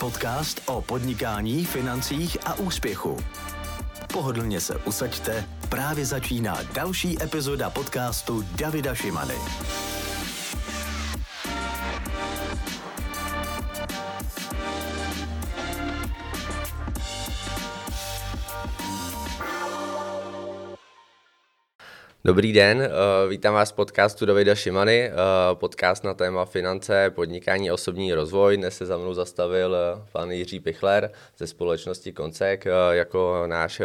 Podcast o podnikání, financích a úspěchu. Pohodlně se usaďte, právě začíná další epizoda podcastu Davida Šimany. Dobrý den, eh, vítám vás v podcastu Davida Šimany, eh, podcast na téma finance, podnikání osobní rozvoj. Dnes se za mnou zastavil eh, pan Jiří Pichler ze společnosti Koncek jako náš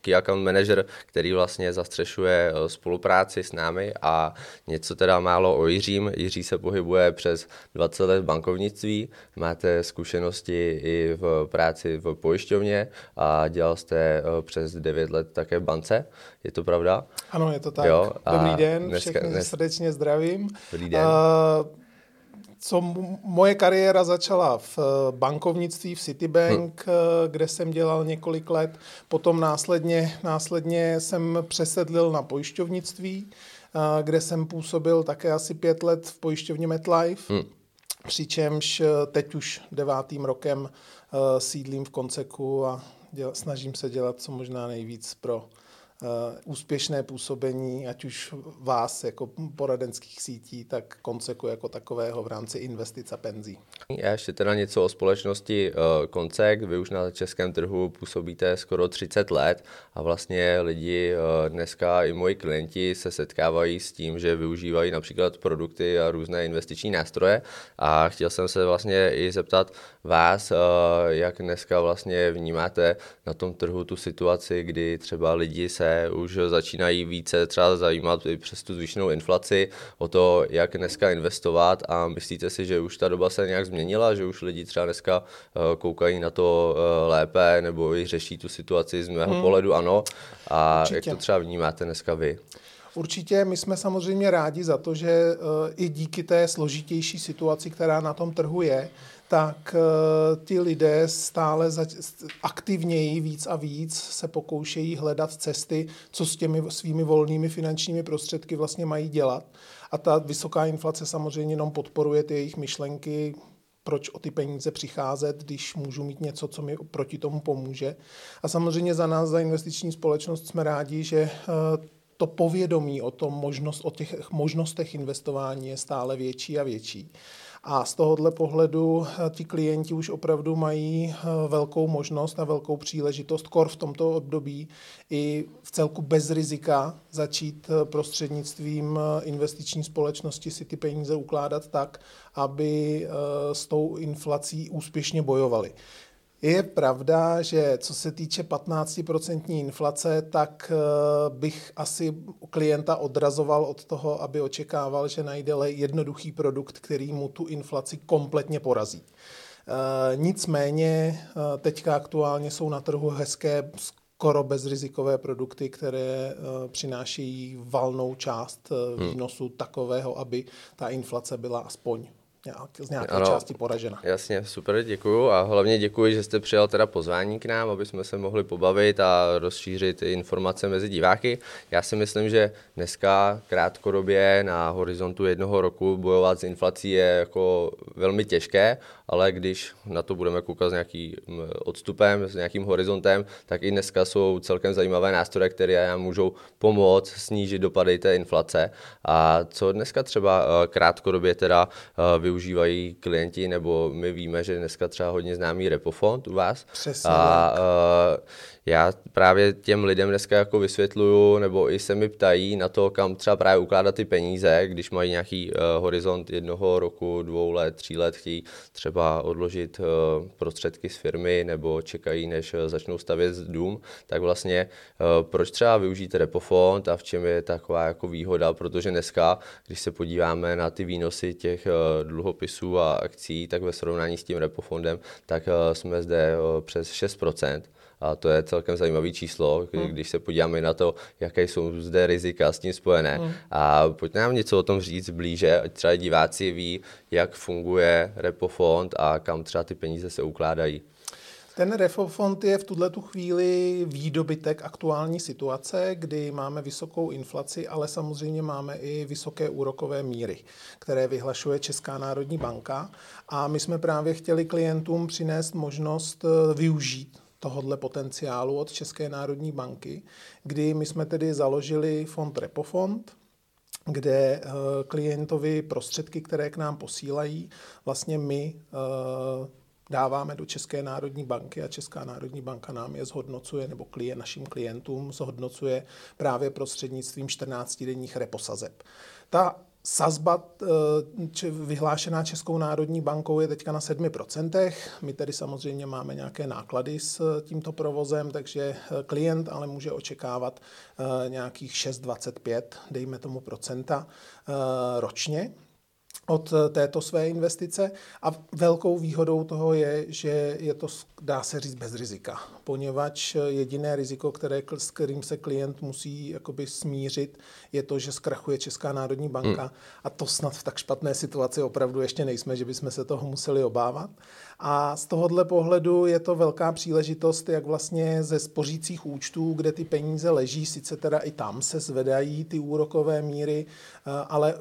key account manager, který vlastně zastřešuje spolupráci s námi a něco teda málo o Jiřím. Jiří se pohybuje přes 20 let v bankovnictví, máte zkušenosti i v práci v pojišťovně a dělal jste přes 9 let také v bance, je to pravda? Ano, je to tak. Jo, Dobrý den, dneska, všechny dnes... srdečně zdravím. Dobrý den. Uh, co moje kariéra začala v eh, bankovnictví v Citibank, hmm. kde jsem dělal několik let. Potom následně, následně jsem přesedlil na pojišťovnictví, kde jsem působil také asi pět let v pojišťovně MetLife. Hmm. Přičemž teď už devátým rokem sídlím v Konceku a děl, snažím se dělat co možná nejvíc pro Eh, úspěšné působení, ať už vás jako poradenských sítí, tak Konceku jako takového v rámci investic a penzí. Já ještě teda něco o společnosti eh, Koncek. Vy už na českém trhu působíte skoro 30 let a vlastně lidi eh, dneska i moji klienti se setkávají s tím, že využívají například produkty a různé investiční nástroje a chtěl jsem se vlastně i zeptat vás, jak dneska vlastně vnímáte na tom trhu tu situaci, kdy třeba lidi se už začínají více třeba zajímat i přes tu zvýšenou inflaci o to, jak dneska investovat a myslíte si, že už ta doba se nějak změnila, že už lidi třeba dneska eh, koukají na to eh, lépe nebo i řeší tu situaci z mého hmm. pohledu ano a Určitě. jak to třeba vnímáte dneska vy? Určitě my jsme samozřejmě rádi za to, že uh, i díky té složitější situaci, která na tom trhu je, tak uh, ti lidé stále aktivněji víc a víc se pokoušejí hledat cesty, co s těmi svými volnými finančními prostředky vlastně mají dělat. A ta vysoká inflace samozřejmě jenom podporuje ty jejich myšlenky, proč o ty peníze přicházet, když můžu mít něco, co mi proti tomu pomůže. A samozřejmě za nás, za investiční společnost, jsme rádi, že uh, to povědomí o, tom možnost, o těch možnostech investování je stále větší a větší. A z tohohle pohledu eh, ti klienti už opravdu mají eh, velkou možnost a velkou příležitost, kor v tomto období, i v celku bez rizika začít eh, prostřednictvím investiční společnosti si ty peníze ukládat tak, aby s tou inflací úspěšně bojovali. Je pravda, že co se týče 15% inflace, tak eh, bych asi klienta odrazoval od toho, aby očekával, že najde jednoduchý produkt, který mu tu inflaci kompletně porazí. Eh, nicméně eh, teďka aktuálně jsou na trhu hezké skoro bezrizikové produkty, které přinášejí valnou část hmm. výnosu takového, aby ta inflace byla aspoň z nějaké ano, části poražena. Jasně, super, děkuju a hlavně děkuji, že jste přijal teda pozvání k nám, aby jsme se mohli pobavit a rozšířit informace mezi diváky. Já si myslím, že dneska krátkodobě na horizontu jednoho roku bojovat s inflací je jako velmi těžké, ale když na to budeme koukat s nějakým odstupem, s nějakým horizontem, tak i dneska jsou celkem zajímavé nástroje, které nám můžou pomoct snížit dopady té inflace. A co dneska třeba eh, krátkodobě teda eh, využívají klienti, nebo my víme, že dneska třeba hodně známý repofond u vás. Přesně. A uh, já právě těm lidem dneska jako vysvětluju, nebo i se mi ptají na to, kam třeba právě ukládat ty peníze, když mají nějaký uh, horizont jednoho roku, dvou let, tří let, chtějí třeba odložit uh, prostředky z firmy nebo čekají, než uh, začnou stavět dům, tak vlastně uh, proč třeba využít repofond a v čem je taková jako výhoda, protože dneska, když se podíváme na ty výnosy těch uh, dluhopisů a akcí, tak ve srovnání s tím repofondem, tak uh, jsme zde uh, přes 6%. A to je celkem zajímavé číslo, hmm. když se podíváme na to, jaké jsou zde rizika s tím spojené. Hmm. A pojďte nám něco o tom říct blíže, ať třeba diváci ví, jak funguje repofond a kam třeba ty peníze se ukládají. Ten refofond je v tuhle tu chvíli výdobytek aktuální situace, kdy máme vysokou inflaci, ale samozřejmě máme i vysoké úrokové míry, které vyhlašuje Česká národní banka. A my jsme právě chtěli klientům přinést možnost eh, využít tohodle potenciálu od České národní banky, kdy my jsme tedy založili fond Repofond, kde eh, klientovi prostředky, které k nám posílají, vlastně my eh, dáváme do České národní banky a Česká národní banka nám je zhodnocuje, nebo klient, našim klientům zhodnocuje právě prostřednictvím 14-denních reposazeb. Ta Sazba eh, vyhlášená Českou národní bankou je teďka na 7%. My tedy samozřejmě máme nějaké náklady s eh, tímto provozem, takže eh, klient ale může očekávat nějakých 6,25, dejme tomu procenta ročně od eh, této své investice a velkou výhodou toho je, že je to, dá se říct, bez rizika, poněvadž eh, jediné riziko, které, s kterým se klient musí jakoby smířit, je to, že zkrachuje Česká národní banka hmm. a to snad v tak špatné situaci opravdu ještě nejsme, že bychom se toho museli obávat. A z tohohle pohledu je to velká příležitost, jak vlastně ze spořících účtů, kde ty peníze leží, sice teda i tam se zvedají ty úrokové míry, eh, ale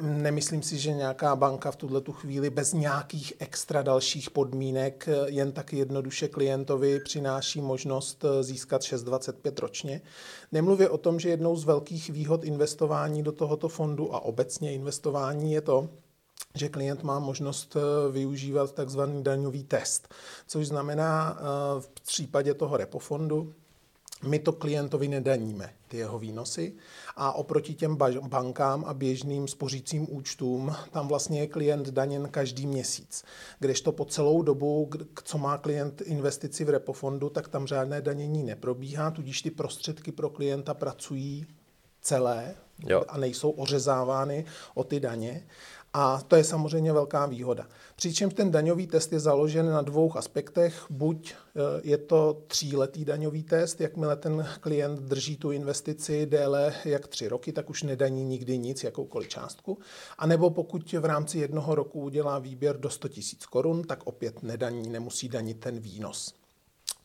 Nemyslím si, že nějaká banka v tuhle tu chvíli bez nějakých extra dalších podmínek jen tak jednoduše klientovi přináší možnost získat 6,25 ročně. Nemluvě o tom, že jednou z velkých výhod investování do tohoto fondu a obecně investování je to, že klient má možnost využívat takzvaný daňový test, což znamená v případě toho repofondu, my to klientovi nedaníme, ty jeho výnosy. A oproti těm bankám a běžným spořícím účtům, tam vlastně je klient daněn každý měsíc. Kdežto po celou dobu, co má klient investici v repofondu, tak tam žádné danění neprobíhá, tudíž ty prostředky pro klienta pracují celé jo. a nejsou ořezávány o ty daně. A to je samozřejmě velká výhoda. Přičemž ten daňový test je založen na dvou aspektech. Buď eh, je to tříletý daňový test, jakmile ten klient drží tu investici déle jak tři roky, tak už nedaní nikdy nic, jakoukoliv částku. A nebo pokud v rámci jednoho roku udělá výběr do 100 000 korun, tak opět nedaní, nemusí danit ten výnos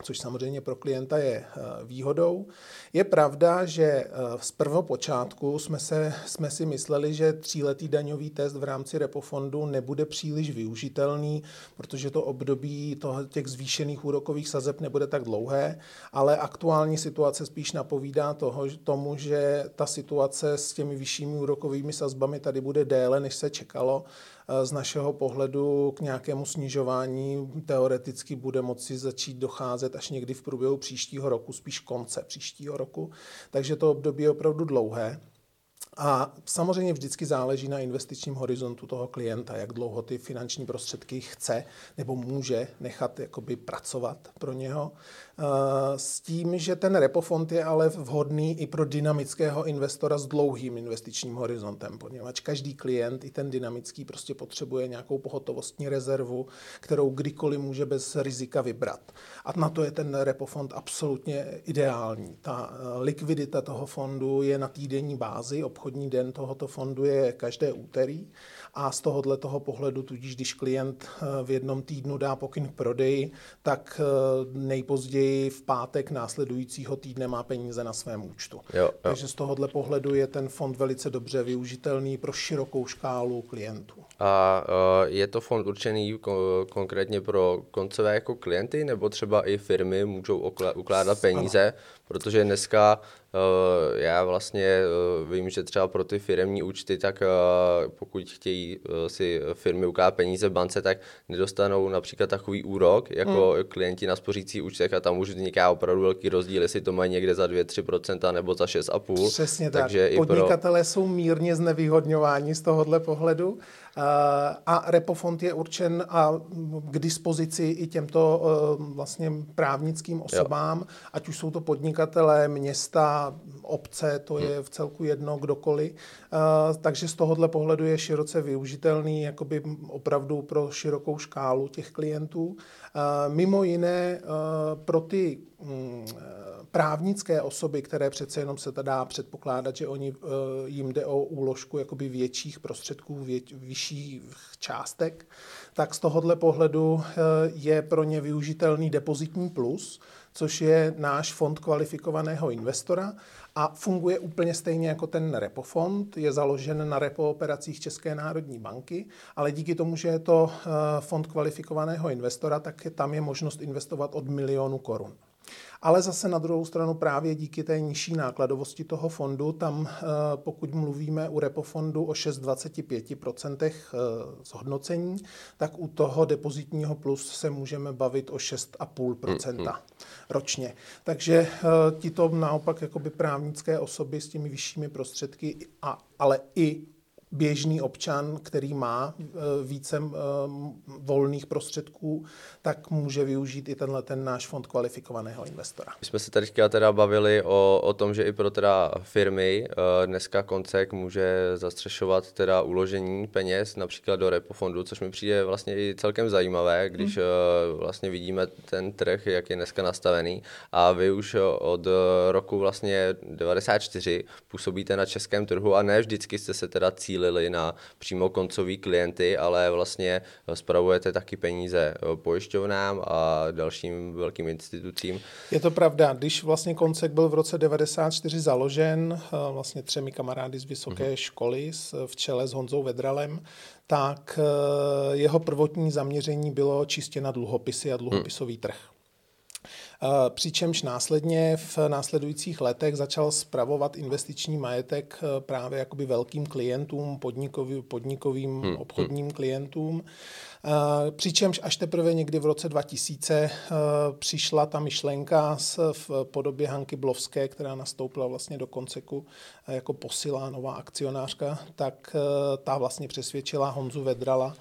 což samozřejmě pro klienta je eh, výhodou. Je pravda, že eh, z prvopočátku jsme, se, jsme si mysleli, že tříletý daňový test v rámci repofondu nebude příliš využitelný, protože to období toho, těch zvýšených úrokových sazeb nebude tak dlouhé, ale aktuální situace spíš napovídá toho, tomu, že ta situace s těmi vyššími úrokovými sazbami tady bude déle, než se čekalo z našeho pohledu k nějakému snižování teoreticky bude moci začít docházet až někdy v průběhu příštího roku, spíš konce příštího roku. Takže to období je opravdu dlouhé. A samozřejmě vždycky záleží na investičním horizontu toho klienta, jak dlouho ty finanční prostředky chce nebo může nechat jakoby pracovat pro něho. Eh, s tím, že ten repofond je ale vhodný i pro dynamického investora s dlouhým investičním horizontem, poněvadž každý klient, i ten dynamický, prostě potřebuje nějakou pohotovostní rezervu, kterou kdykoliv může bez rizika vybrat. A na to je ten repofond absolutně ideální. Ta eh, likvidita toho fondu je na týdenní bázi, obchodní den tohoto fondu je každé úterý a z tohohle toho pohledu, tudíž když klient eh, v jednom týdnu dá pokyn k prodeji, tak eh, nejpozději v pátek následujícího týdne má peníze na svém účtu. Jo, jo. Takže z tohohle pohledu je ten fond velice dobře využitelný pro širokou škálu klientů. A uh, je to fond určený ko- konkrétně pro koncové jako klienty, nebo třeba i firmy můžou ukládat peníze, ano. protože dneska já vlastně uh, vím, že třeba pro ty firmní účty, tak uh, pokud chtějí si firmy ukládat peníze v bance, tak nedostanou například takový úrok jako hmm. klienti na spořící účtech a tam už vzniká opravdu velký rozdíl, jestli to mají někde za 2-3% nebo za 6,5%. Přesně Takže tak. Podnikatelé pro... jsou mírně znevýhodňováni z tohohle pohledu. A repofond je určen a k dispozici i těmto eh, vlastně právnickým osobám, jo. ať už jsou to podnikatelé, města, obce, to je hmm. v celku jedno, kdokoliv. Eh, takže z tohohle pohledu je široce využitelný jakoby opravdu pro širokou škálu těch klientů. Eh, mimo jiné pro ty mm, právnické osoby, které přece jenom se dá předpokládat, že oni, jim jde o úložku jakoby větších prostředků, vět, vyšších částek, tak z tohohle pohledu je pro ně využitelný depozitní plus, což je náš fond kvalifikovaného investora a funguje úplně stejně jako ten repo fond. Je založen na repo operacích České národní banky, ale díky tomu, že je to fond kvalifikovaného investora, tak tam je možnost investovat od milionu korun. Ale zase na druhou stranu právě díky té nižší nákladovosti toho fondu, tam eh, pokud mluvíme u repo fondu o 6,25% eh, zhodnocení, tak u toho depozitního plus se můžeme bavit o 6,5% mm-hmm. ročně. Takže eh, ti to naopak jakoby právnické osoby s těmi vyššími prostředky, a, ale i běžný občan, který má eh, více eh, volných prostředků, tak může využít i tenhle ten náš fond kvalifikovaného investora. My jsme se tady teda bavili o, o tom, že i pro teda firmy eh, dneska Koncek může zastřešovat teda uložení peněz například do repo fondu, což mi přijde vlastně i celkem zajímavé, když hmm. vlastně vidíme ten trh, jak je dneska nastavený a vy už od roku vlastně 94 působíte na českém trhu a ne vždycky jste se teda cíl zacílili na přímo koncový klienty, ale vlastně spravujete taky peníze pojišťovnám a dalším velkým institucím. Je to pravda. Když vlastně Koncek byl v roce 94 založen eh, vlastně třemi kamarády z vysoké hmm. školy v čele s Honzou Vedralem, tak eh, jeho prvotní zaměření bylo čistě na dluhopisy a dluhopisový hmm. trh. Eh, přičemž následně v následujících letech začal spravovat investiční majetek eh, právě jakoby velkým klientům, podnikovým, podnikovým hmm. obchodním klientům. Eh, přičemž až teprve někdy v roce 2000 přišla ta myšlenka v podobě Hanky Blovské, která nastoupila vlastně do konceku jako posila nová akcionářka, tak ta vlastně přesvědčila Honzu Vedrala,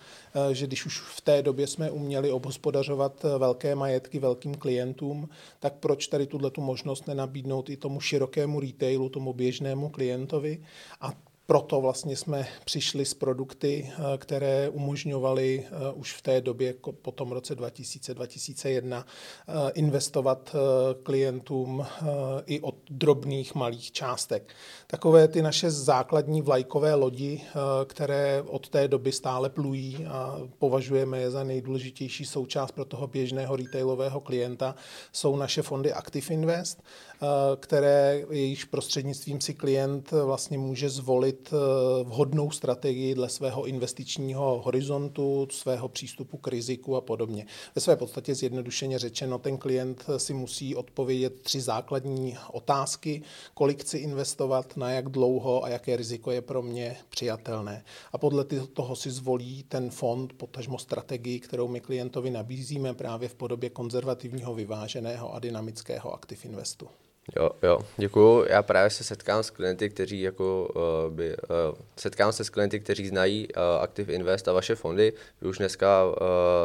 že když už v té době jsme uměli obhospodařovat velké majetky velkým klientům, tak proč tady tuhle tu možnost nenabídnout i tomu širokému retailu, tomu běžnému klientovi? A proto vlastně jsme přišli s produkty, eh, které umožňovaly eh, už v té době, po tom roce 2000-2001, eh, investovat klientům i od drobných malých částek. Takové ty naše základní vlajkové lodi, které od té doby stále plují a považujeme je za nejdůležitější součást pro toho běžného retailového klienta, jsou naše fondy Active Invest, které jejichž prostřednictvím si klient vlastně může zvolit zvolit eh, vhodnou strategii dle svého investičního horizontu, svého přístupu k riziku a podobně. Ve své podstatě zjednodušeně řečeno, ten klient si musí odpovědět tři základní otázky, kolik chci investovat, na jak dlouho a jaké riziko je pro mě přijatelné. A podle toho si zvolí ten fond, potažmo strategii, kterou my klientovi nabízíme právě v podobě konzervativního, vyváženého a dynamického aktiv investu. Jo, jo, děkuju. Já právě se setkám s klienty, kteří jako uh, by, uh, setkám se s klienty, kteří znají uh, Active Invest a vaše fondy. Vy už dneska uh,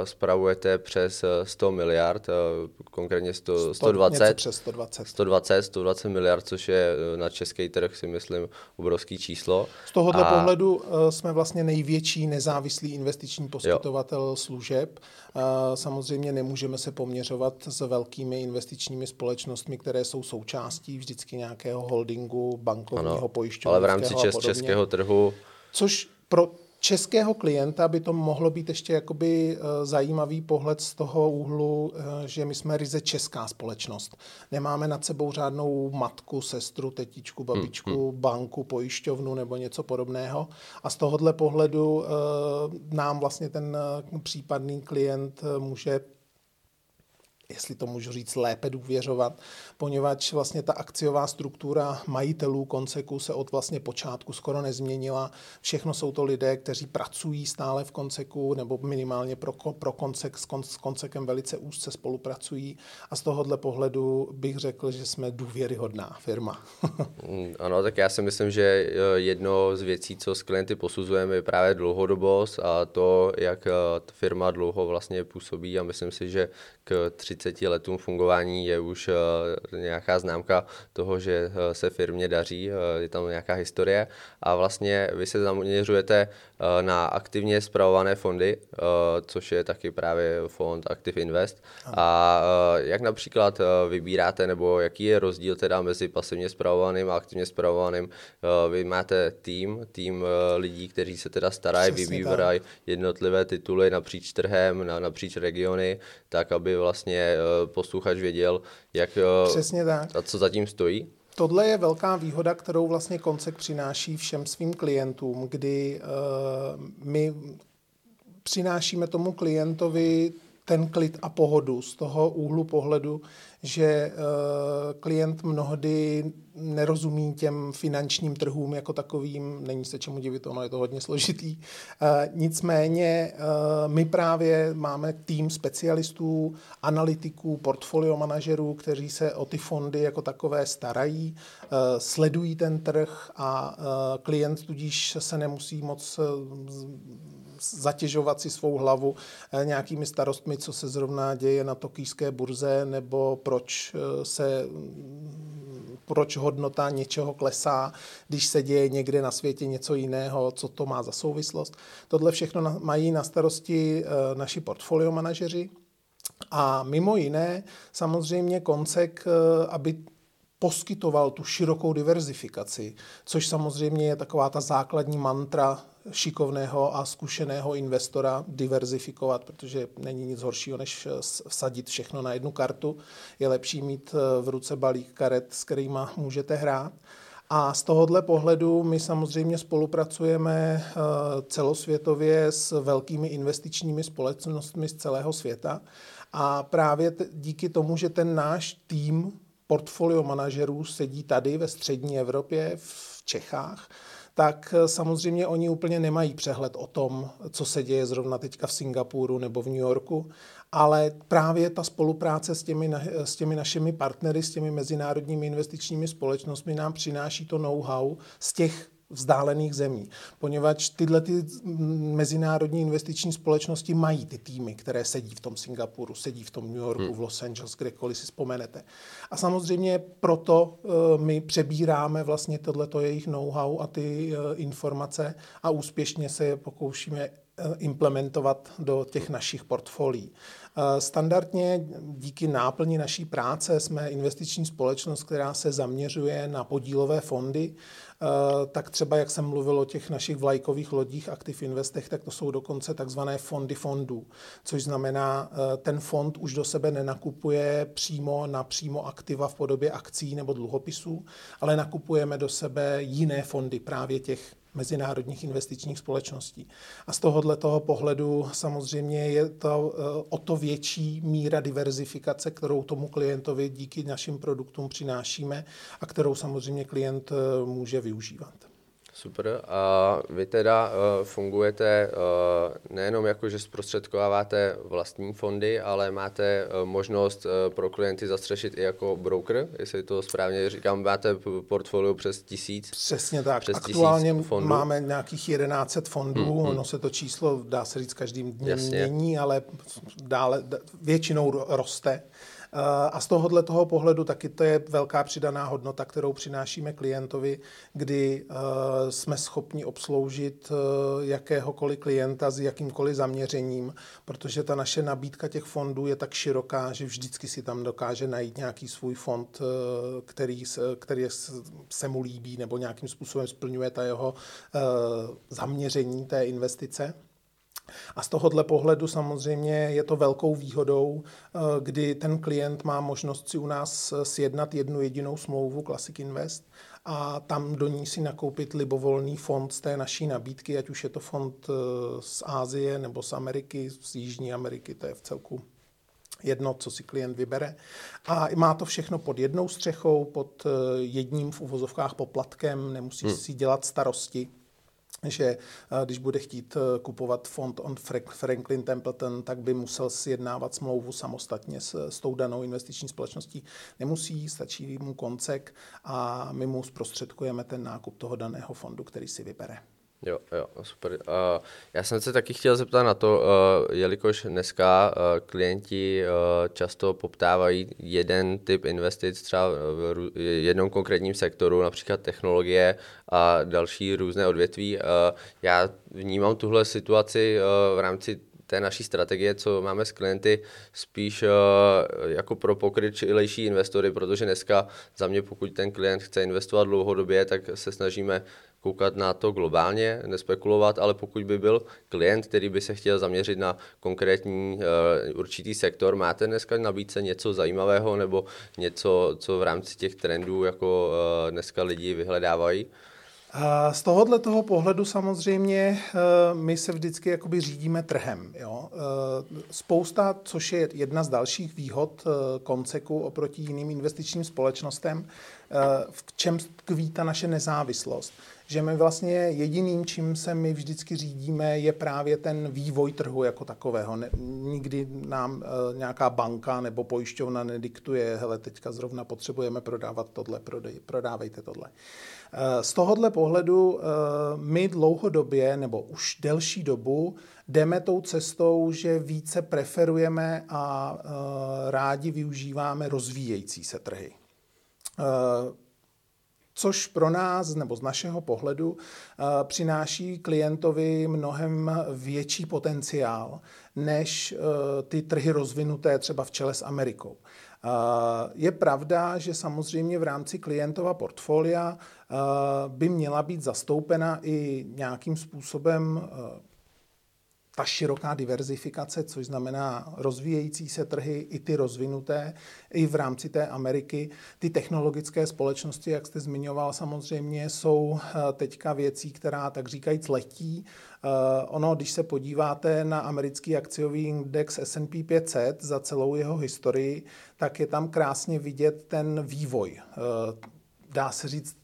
spravujete přes 100 miliard, uh, konkrétně 100, 120, přes 120. 120, 120 miliard, což je na český trh si myslím obrovský číslo. Z tohohle a... pohledu uh, jsme vlastně největší nezávislý investiční poskytovatel jo. služeb. Uh, samozřejmě nemůžeme se poměřovat s velkými investičními společnostmi, které jsou součástí součástí vždycky nějakého holdingu, bankovního pojišťovacího Ale v rámci čes, českého trhu... Což pro českého klienta by to mohlo být ještě jakoby eh, zajímavý pohled z toho úhlu, eh, že my jsme ryze česká společnost. Nemáme nad sebou žádnou matku, sestru, tetičku, hmm, babičku, hmm. banku, pojišťovnu nebo něco podobného. A z tohohle pohledu eh, nám vlastně ten případný klient může jestli to můžu říct, lépe důvěřovat, poněvadž vlastně ta akciová struktura majitelů konceku se od vlastně počátku skoro nezměnila. Všechno jsou to lidé, kteří pracují stále v konceku nebo minimálně pro, pro koncek s, kon, s koncekem velice úzce spolupracují a z tohohle pohledu bych řekl, že jsme důvěryhodná firma. Mm, ano, tak já si myslím, že eh, jedno z věcí, co s klienty posuzujeme, je právě dlouhodobost a to, jak eh, firma dlouho vlastně působí a myslím si, že k 30 letům fungování je už eh, nějaká známka toho, že eh, se firmě daří, eh, je tam nějaká historie. A vlastně vy se zaměřujete na aktivně zpravované fondy, což je taky právě fond Active Invest. A jak například vybíráte, nebo jaký je rozdíl teda mezi pasivně zpravovaným a aktivně zpravovaným? Vy máte tým, tým lidí, kteří se teda starají, vybírají jednotlivé tituly napříč trhem, napříč regiony, tak aby vlastně posluchač věděl, jak, Přesně tak. a co zatím stojí? Tohle je velká výhoda, kterou vlastně Koncek přináší všem svým klientům, kdy uh, my přinášíme tomu klientovi ten klid a pohodu z toho úhlu pohledu, že uh, klient mnohdy nerozumí těm finančním trhům jako takovým, není se čemu divit, ono je to hodně složitý. Uh, nicméně uh, my právě máme tým specialistů, analytiků, portfolio manažerů, kteří se o ty fondy jako takové starají, sledují ten trh a klient tudíž se nemusí moc zatěžovat si svou hlavu nějakými starostmi, co se zrovna děje na tokijské burze nebo proč se proč hodnota něčeho klesá, když se děje někde na světě něco jiného, co to má za souvislost. Tohle všechno mají na starosti eh, naši portfolio manažeři. A mimo jiné, samozřejmě koncek, eh, aby poskytoval tu širokou diverzifikaci, což samozřejmě je taková ta základní mantra šikovného a zkušeného investora diverzifikovat, protože není nic horšího, než vsadit všechno na jednu kartu. Je lepší mít eh, v ruce balík karet, s kterými můžete hrát. A z tohohle pohledu my samozřejmě spolupracujeme eh, celosvětově s velkými investičními společnostmi z celého světa. A právě díky tomu, že ten náš tým portfolio manažerů sedí tady ve střední Evropě, v Čechách, tak eh, samozřejmě oni úplně nemají přehled o tom, co se děje zrovna teďka v Singapuru nebo v New Yorku, ale právě ta spolupráce s těmi, s těmi našimi partnery, s těmi mezinárodními investičními společnostmi nám přináší to know-how z těch vzdálených zemí, poněvadž tyhle ty mezinárodní investiční společnosti mají ty týmy, které sedí v tom Singapuru, sedí v tom New Yorku, hmm. v Los Angeles, kdekoliv si vzpomenete. A samozřejmě proto uh, my přebíráme vlastně tohleto jejich know-how a ty uh, informace a úspěšně se je pokoušíme uh, implementovat do těch našich portfolií. Standardně díky náplni naší práce jsme investiční společnost, která se zaměřuje na podílové fondy, Eh, tak třeba, jak jsem mluvil o těch našich vlajkových lodích Active Investech, tak to jsou dokonce takzvané fondy fondů, což znamená, eh, ten fond už do sebe nenakupuje přímo na přímo aktiva v podobě akcí nebo dluhopisů, ale nakupujeme do sebe jiné fondy právě těch mezinárodních investičních společností. A z tohohle toho pohledu samozřejmě je to eh, o to větší míra diverzifikace, kterou tomu klientovi díky našim produktům přinášíme a kterou samozřejmě klient eh, může využívat. Super. A vy teda uh, fungujete uh, nejenom jako, že zprostředkováváte vlastní fondy, ale máte uh, možnost uh, pro klienty zastřešit i jako broker, jestli to správně říkám, máte portfolio přes tisíc. Přesně tak. Přes Aktuálně fondů. máme nějakých 1100 fondů, mm-hmm. ono se to číslo, dá se říct, každým dnem mění, ale dále většinou roste. A z tohohle toho pohledu taky to je velká přidaná hodnota, kterou přinášíme klientovi, kdy eh, jsme schopni obsloužit eh, jakéhokoliv klienta s jakýmkoliv zaměřením, protože ta naše nabídka těch fondů je tak široká, že vždycky si tam dokáže najít nějaký svůj fond, eh, který, který se mu líbí nebo nějakým způsobem splňuje ta jeho zaměření té investice. A z tohohle pohledu samozřejmě je to velkou výhodou, eh, kdy ten klient má možnost si u nás sjednat jednu jedinou smlouvu Classic Invest a tam do ní si nakoupit libovolný fond z té naší nabídky, ať už je to fond eh, z Ázie nebo z Ameriky, z Jižní Ameriky, to je v celku jedno, co si klient vybere. A má to všechno pod jednou střechou, pod eh, jedním v uvozovkách poplatkem, nemusí hmm. si dělat starosti že eh, když bude chtít eh, kupovat fond on Franklin Templeton, tak by musel sjednávat smlouvu samostatně s, s tou danou investiční společností. Nemusí, stačí mu koncek a my mu zprostředkujeme ten nákup toho daného fondu, který si vybere. Jo, jo, super. Uh, já jsem se taky chtěl zeptat na to, uh, jelikož dneska uh, klienti uh, často poptávají jeden typ investic třeba v jednom konkrétním sektoru, například technologie a další různé odvětví. Uh, já vnímám tuhle situaci uh, v rámci té naší strategie, co máme s klienty, spíš uh, jako pro pokryčilejší investory, protože dneska za mě, pokud ten klient chce investovat dlouhodobě, tak se snažíme koukat na to globálně, nespekulovat, ale pokud by byl klient, který by se chtěl zaměřit na konkrétní uh, určitý sektor, máte dneska nabídce něco zajímavého nebo něco, co v rámci těch trendů jako uh, dneska lidi vyhledávají? Z tohohle toho pohledu samozřejmě my se vždycky jakoby řídíme trhem. Jo? Spousta, což je jedna z dalších výhod konceku oproti jiným investičním společnostem, v čem tkví ta naše nezávislost že my vlastně jediným, čím se my vždycky řídíme, je právě ten vývoj trhu jako takového. Ne, nikdy nám e, nějaká banka nebo pojišťovna nediktuje, hele, teďka zrovna potřebujeme prodávat tohle, prodej, prodávejte tohle. E, z tohohle pohledu e, my dlouhodobě nebo už delší dobu jdeme tou cestou, že více preferujeme a e, rádi využíváme rozvíjející se trhy. E, což pro nás nebo z našeho pohledu eh, přináší klientovi mnohem větší potenciál než eh, ty trhy rozvinuté třeba v čele s Amerikou. Eh, je pravda, že samozřejmě v rámci klientova portfolia by měla být zastoupena i nějakým způsobem ta široká diverzifikace, což znamená rozvíjející se trhy, i ty rozvinuté, i v rámci té Ameriky. Ty technologické společnosti, jak jste zmiňoval, samozřejmě jsou eh, teďka věcí, která tak říkajíc letí. Eh, ono, když se podíváte na americký akciový index S&P 500 za celou jeho historii, tak je tam krásně vidět ten vývoj. Eh, dá se říct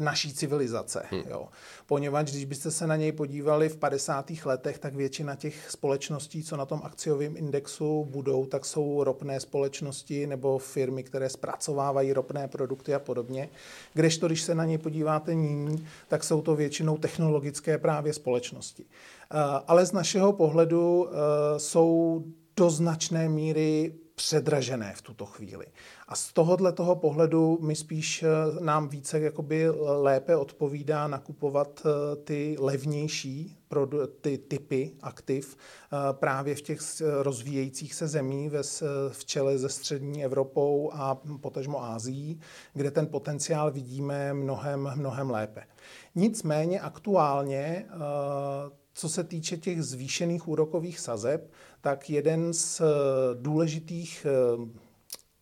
naší civilizace. Hmm. Jo. Poněvadž, když byste se na něj podívali v 50. letech, tak většina těch společností, co na tom akciovém indexu budou, tak jsou ropné společnosti nebo firmy, které zpracovávají ropné produkty a podobně. Kdežto, když se na něj podíváte nyní, tak jsou to většinou technologické právě společnosti. Eh, ale z našeho pohledu eh, jsou do značné míry předražené v tuto chvíli. A z tohohle toho pohledu my spíš eh, nám více jakoby lépe odpovídá nakupovat eh, ty levnější ty typy aktiv eh, právě v těch rozvíjejících se zemí ve, v čele se střední Evropou a potažmo Ázií, kde ten potenciál vidíme mnohem, mnohem lépe. Nicméně aktuálně co se týče těch zvýšených úrokových sazeb, tak jeden z důležitých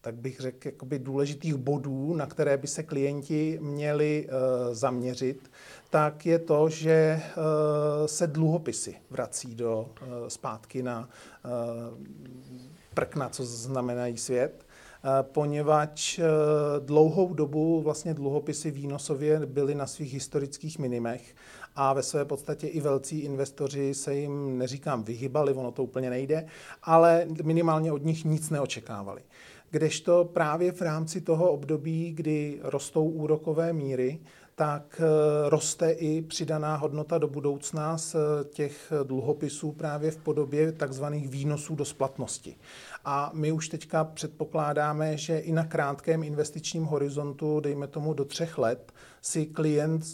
tak bych řekl, jakoby důležitých bodů, na které by se klienti měli uh, zaměřit, tak je to, že se dluhopisy vrací do zpátky na prkna, co znamenají svět poněvadž dlouhou dobu vlastně dluhopisy výnosově byly na svých historických minimech a ve své podstatě i velcí investoři se jim, neříkám, vyhybali, ono to úplně nejde, ale minimálně od nich nic neočekávali kdežto právě v rámci toho období, kdy rostou úrokové míry, tak eh, roste i přidaná hodnota do budoucna z eh, těch dluhopisů právě v podobě takzvaných výnosů do splatnosti. A my už teďka předpokládáme, že i na krátkém investičním horizontu, dejme tomu do třech let, si klient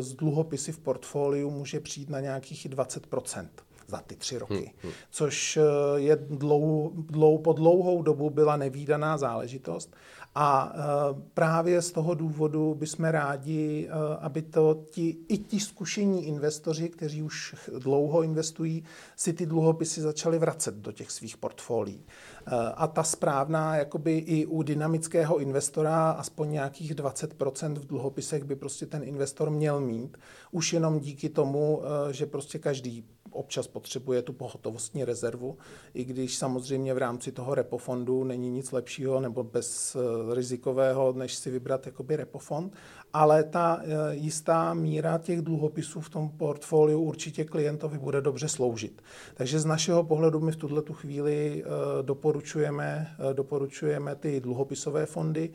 z dluhopisy v portfoliu může přijít na nějakých 20% za ty tři roky, hmm, hmm. což eh, je dlou, dlou, po dlouhou dobu byla nevýdaná záležitost. A uh, právě z toho důvodu bychom rádi, uh, aby to ti, i ti zkušení investoři, kteří už dlouho investují, si ty dluhopisy začali vracet do těch svých portfolií. Uh, a ta správná, jakoby i u dynamického investora, aspoň nějakých 20% v dluhopisech by prostě ten investor měl mít. Už jenom díky tomu, že prostě každý občas potřebuje tu pohotovostní rezervu, i když samozřejmě v rámci toho repofondu není nic lepšího nebo bez rizikového, než si vybrat jakoby repofond, ale ta eh, jistá míra těch dluhopisů v tom portfoliu určitě klientovi bude dobře sloužit. Takže z našeho pohledu my v tuhle tu chvíli eh, doporučujeme, eh, doporučujeme ty dluhopisové fondy.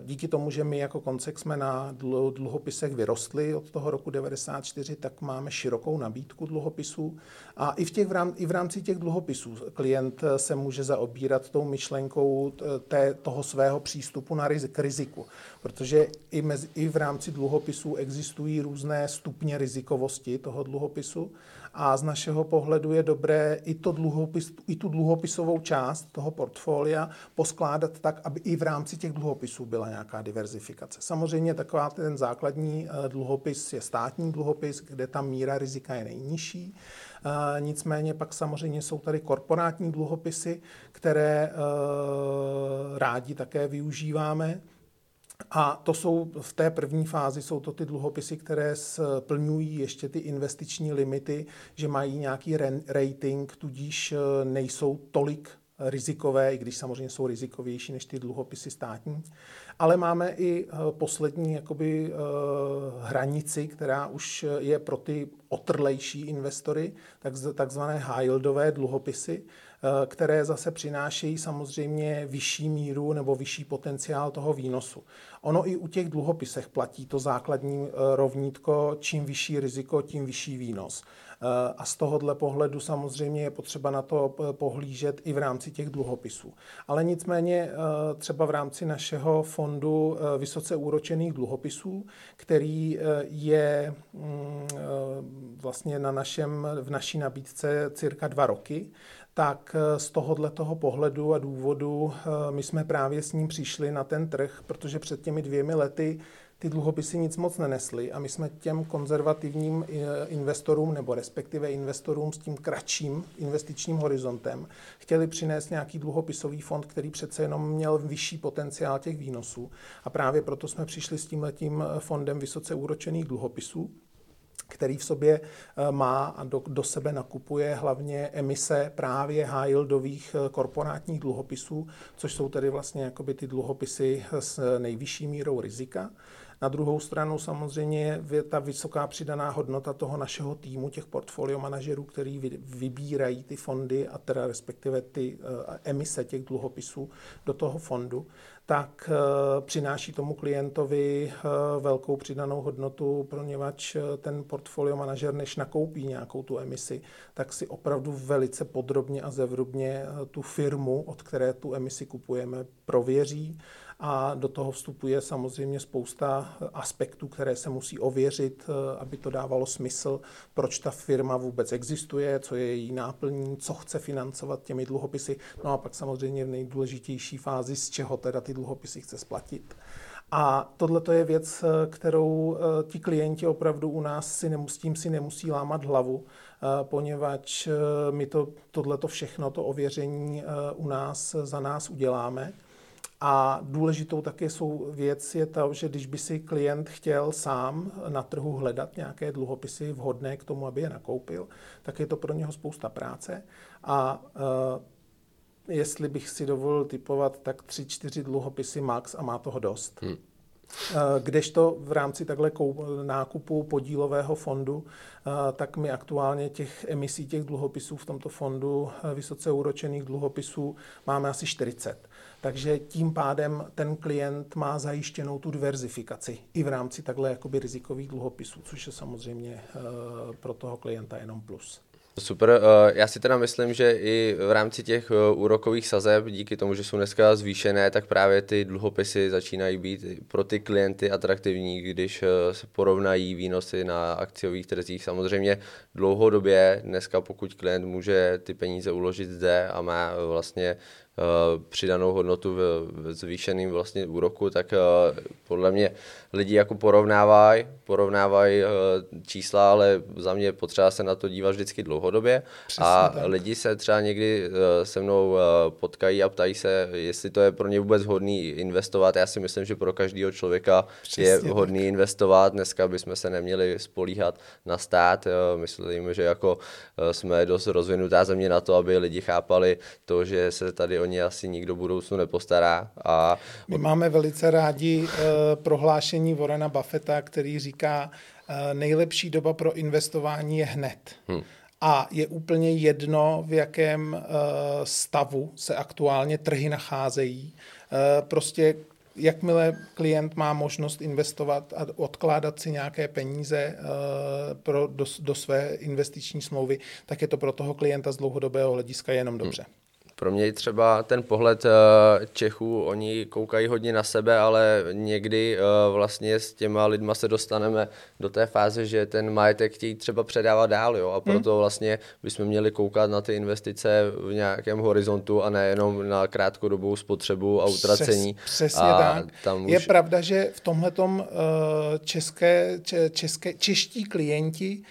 Díky tomu, že my jako koncek jsme na dluhopisech vyrostli od toho roku 94, tak máme širokou nabídku dluhopisů. A i v, těch, i v rámci těch dluhopisů klient se může zaobírat tou myšlenkou té, toho svého přístupu na rizik, k riziku. Protože i, mezi, i v rámci dluhopisů existují různé stupně rizikovosti toho dluhopisu a z našeho pohledu je dobré i, to dluhopis, i tu dluhopisovou část toho portfolia poskládat tak, aby i v rámci těch dluhopisů byla nějaká diverzifikace. Samozřejmě taková ten základní eh, dluhopis je státní dluhopis, kde ta míra rizika je nejnižší. Eh, nicméně pak samozřejmě jsou tady korporátní dluhopisy, které eh, rádi také využíváme. A to jsou v té první fázi, jsou to ty dluhopisy, které splňují ještě ty investiční limity, že mají nějaký rating, tudíž eh, nejsou tolik rizikové, i když samozřejmě jsou rizikovější než ty dluhopisy státní. Ale máme i eh, poslední jakoby, eh, hranici, která už je pro ty otrlejší investory, takzvané high-yieldové dluhopisy, které zase přinášejí samozřejmě vyšší míru nebo vyšší potenciál toho výnosu. Ono i u těch dluhopisech platí to základní eh, rovnítko, čím vyšší riziko, tím vyšší výnos. Eh, a z tohohle pohledu samozřejmě je potřeba na to pohlížet i v rámci těch dluhopisů. Ale nicméně třeba v rámci našeho fondu vysoce úročených dluhopisů, který je mm, vlastně na našem, v naší nabídce cirka dva roky, tak eh, z tohohle toho pohledu a důvodu eh, my jsme právě s ním přišli na ten trh, protože před těmi dvěmi lety ty dluhopisy nic moc nenesly a my jsme těm konzervativním eh, investorům nebo respektive investorům s tím kratším investičním horizontem chtěli přinést nějaký dluhopisový fond, který přece jenom měl vyšší potenciál těch výnosů. A právě proto jsme přišli s tímhletím fondem vysoce úročených dluhopisů který v sobě eh, má a do, do sebe nakupuje hlavně emise právě high-yieldových eh, korporátních dluhopisů, což jsou tedy vlastně jakoby ty dluhopisy s nejvyšší mírou rizika. Na druhou stranu samozřejmě je ta vysoká přidaná hodnota toho našeho týmu, těch portfolio manažerů, který vybírají ty fondy a teda respektive ty eh, emise těch dluhopisů do toho fondu, tak eh, přináší tomu klientovi eh, velkou přidanou hodnotu, poněvadž ten portfolio manažer, než nakoupí nějakou tu emisi, tak si opravdu velice podrobně a zevrubně tu firmu, od které tu emisi kupujeme, prověří a do toho vstupuje samozřejmě spousta aspektů, které se musí ověřit, eh, aby to dávalo smysl, proč ta firma vůbec existuje, co je její náplní, co chce financovat těmi dluhopisy. No a pak samozřejmě v nejdůležitější fázi, z čeho teda ty dluhopisy chce splatit. A tohle to je věc, eh, kterou eh, ti klienti opravdu u nás si nemusí, tím si nemusí lámat hlavu, poněvadž my to, tohleto všechno, to ověření u nás za nás uděláme. A důležitou také jsou věc je to, že když by si klient chtěl sám na trhu hledat nějaké dluhopisy vhodné k tomu, aby je nakoupil, tak je to pro něho spousta práce. A uh, jestli bych si dovolil typovat, tak tři, čtyři dluhopisy max a má toho dost. Hmm. Eh, kdežto v rámci takhle nákupu podílového fondu, eh, tak my aktuálně těch emisí těch dluhopisů v tomto fondu vysoce úročených dluhopisů máme asi 40. Takže tím pádem ten klient má zajištěnou tu diverzifikaci i v rámci takhle jakoby rizikových dluhopisů, což je samozřejmě eh, pro toho klienta jenom plus. Super, eh, já si teda myslím, že i v rámci těch eh, úrokových sazeb, díky tomu, že jsou dneska zvýšené, tak právě ty dluhopisy začínají být pro ty klienty atraktivní, když se porovnají výnosy na akciových trzích. Samozřejmě dlouhodobě dneska, pokud klient může ty peníze uložit zde a má vlastně Eh, přidanou hodnotu v, v zvýšeným vlastně úroku, tak eh, podle mě lidi jako porovnávají, porovnávají eh, čísla, ale za mě potřeba se na to dívat vždycky dlouho dlouhodobě Přesně a tak. lidi se třeba někdy eh, se mnou eh, potkají a ptají se, jestli to je pro ně vůbec hodný investovat. Já si myslím, že pro každého člověka Přesně je hodný tak. investovat. Dneska bychom se neměli spolíhat na stát. Myslím, že jako jsme dost rozvinutá země na to, aby lidi chápali to, že se tady o ně asi nikdo budoucnu nepostará. A... My máme velice rádi uh, prohlášení Warrena Buffetta, který říká, uh, nejlepší doba pro investování je hned. Hmm. A je úplně jedno, v jakém uh, stavu se aktuálně trhy nacházejí. Uh, prostě jakmile klient má možnost investovat a odkládat si nějaké peníze uh, pro, do, do své investiční smlouvy, tak je to pro toho klienta z dlouhodobého hlediska jenom dobře. Hmm. Pro mě třeba ten pohled eh, Čechů, oni koukají hodně na sebe, ale někdy eh, vlastně s těma lidma se dostaneme do té fáze, že ten majetek chtějí třeba předávat dál, jo? a hmm. proto vlastně bychom měli koukat na ty investice v nějakém horizontu a nejenom na krátkodobou spotřebu a utracení. Přes, přesně a tak. Tam Je už... pravda, že v tomhletom eh, české, české, čeští klienti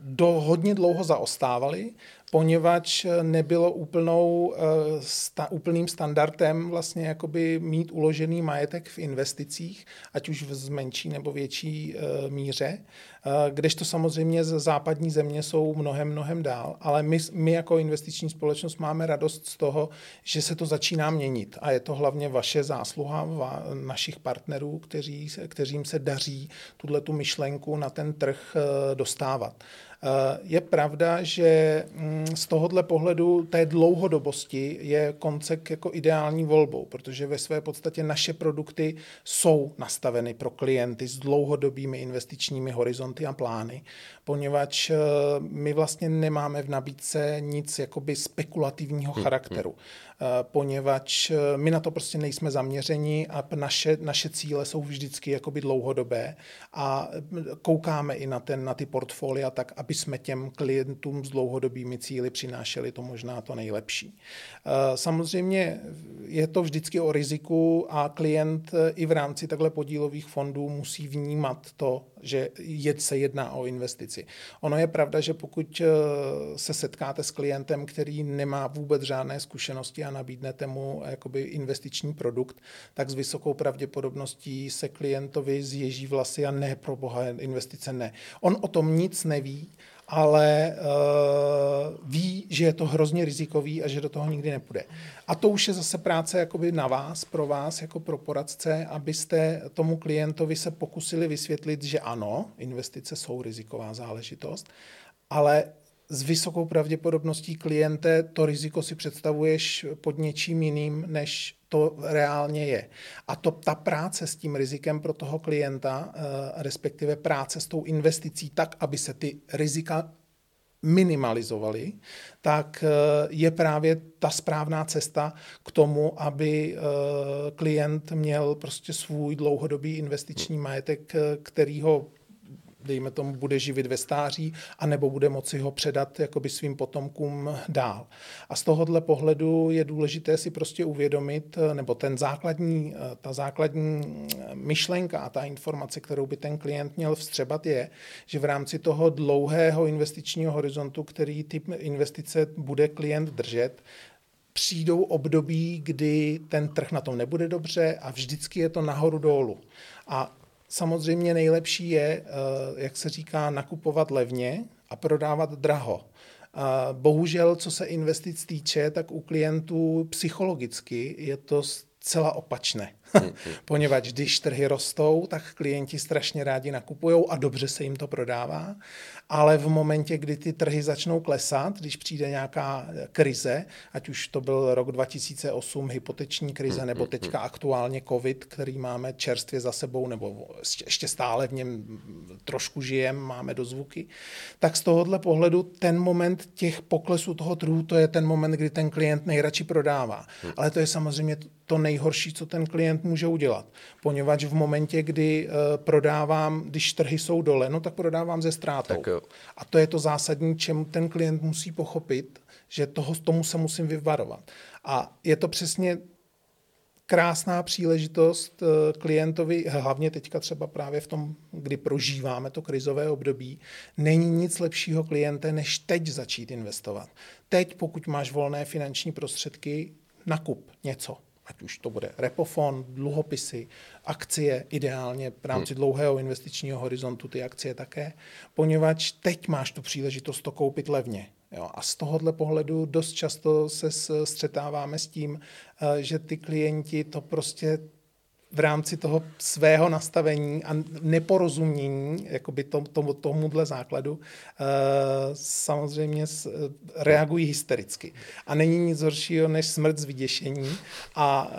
do hodně dlouho zaostávali, poněvadž nebylo úplnou, eh, sta, úplným standardem vlastně jakoby mít uložený majetek v investicích, ať už v menší nebo větší eh, míře, eh, kdežto samozřejmě z západní země jsou mnohem, mnohem dál, ale my, my jako investiční společnost máme radost z toho, že se to začíná měnit a je to hlavně vaše zásluha va, našich partnerů, kteří, kteřím se daří tuhle tu myšlenku na ten trh dostávat. Eh, je pravda, že mm, z tohohle pohledu té dlouhodobosti je koncek jako ideální volbou, protože ve své podstatě naše produkty jsou nastaveny pro klienty s dlouhodobými investičními horizonty a plány, poněvadž eh, my vlastně nemáme v nabídce nic jakoby spekulativního hmm, charakteru. Eh, poněvadž eh, my na to prostě nejsme zaměřeni a naše, naše cíle jsou vždycky jakoby dlouhodobé a koukáme i na, ten, na ty portfolia tak, aby jsme těm klientům s dlouhodobými cíly přinášeli to možná to nejlepší. Eh, samozřejmě je to vždycky o riziku a klient i v rámci takhle podílových fondů musí vnímat to, že se jedná o investici. Ono je pravda, že pokud se setkáte s klientem, který nemá vůbec žádné zkušenosti a nabídnete mu jakoby investiční produkt, tak s vysokou pravděpodobností se klientovi zježí vlasy a ne pro boha investice ne. On o tom nic neví, ale uh, ví, že je to hrozně rizikový a že do toho nikdy nepůjde. A to už je zase práce jakoby na vás, pro vás, jako pro poradce, abyste tomu klientovi se pokusili vysvětlit, že ano, investice jsou riziková záležitost, ale s vysokou pravděpodobností kliente to riziko si představuješ pod něčím jiným, než to reálně je. A to ta práce s tím rizikem pro toho klienta, eh, respektive práce s tou investicí tak, aby se ty rizika minimalizovaly, tak eh, je právě ta správná cesta k tomu, aby eh, klient měl prostě svůj dlouhodobý investiční majetek, který ho dejme tomu, bude živit ve stáří, anebo bude moci ho předat jakoby svým potomkům dál. A z tohohle pohledu je důležité si prostě uvědomit, nebo ten základní, ta základní myšlenka a ta informace, kterou by ten klient měl vstřebat, je, že v rámci toho dlouhého investičního horizontu, který typ investice bude klient držet, přijdou období, kdy ten trh na tom nebude dobře a vždycky je to nahoru dolů. A samozřejmě nejlepší je, eh, jak se říká, nakupovat levně a prodávat draho. Bohužel, co se investic týče, tak u klientů psychologicky je to zcela opačné. Poněvadž když trhy rostou, tak klienti strašně rádi nakupují a dobře se jim to prodává. Ale v momentě, kdy ty trhy začnou klesat, když přijde nějaká krize, ať už to byl rok 2008, hypoteční krize, nebo teďka aktuálně COVID, který máme čerstvě za sebou, nebo ještě stále v něm trošku žijeme, máme dozvuky, tak z tohohle pohledu ten moment těch poklesů toho trhu, to je ten moment, kdy ten klient nejradši prodává. Ale to je samozřejmě to nejhorší, co ten klient může udělat. Poněvadž v momentě, kdy uh, prodávám, když trhy jsou dole, no tak prodávám ze ztrátou. Tak A to je to zásadní, čemu ten klient musí pochopit, že toho, tomu se musím vyvarovat. A je to přesně krásná příležitost eh, klientovi, hlavně teďka třeba právě v tom, kdy prožíváme to krizové období, není nic lepšího kliente, než teď začít investovat. Teď, pokud máš volné finanční prostředky, nakup něco. Ať už to bude repofon, dluhopisy, akcie, ideálně v rámci hmm. dlouhého investičního horizontu ty akcie také, poněvadž teď máš tu příležitost to koupit levně. Jo, a z tohohle pohledu dost často se střetáváme s tím, eh, že ty klienti to prostě v rámci toho svého nastavení a neporozumění jakoby tom, tomu, tomuhle základu uh, samozřejmě s, reagují hystericky. A není nic horšího než smrt z vyděšení a uh,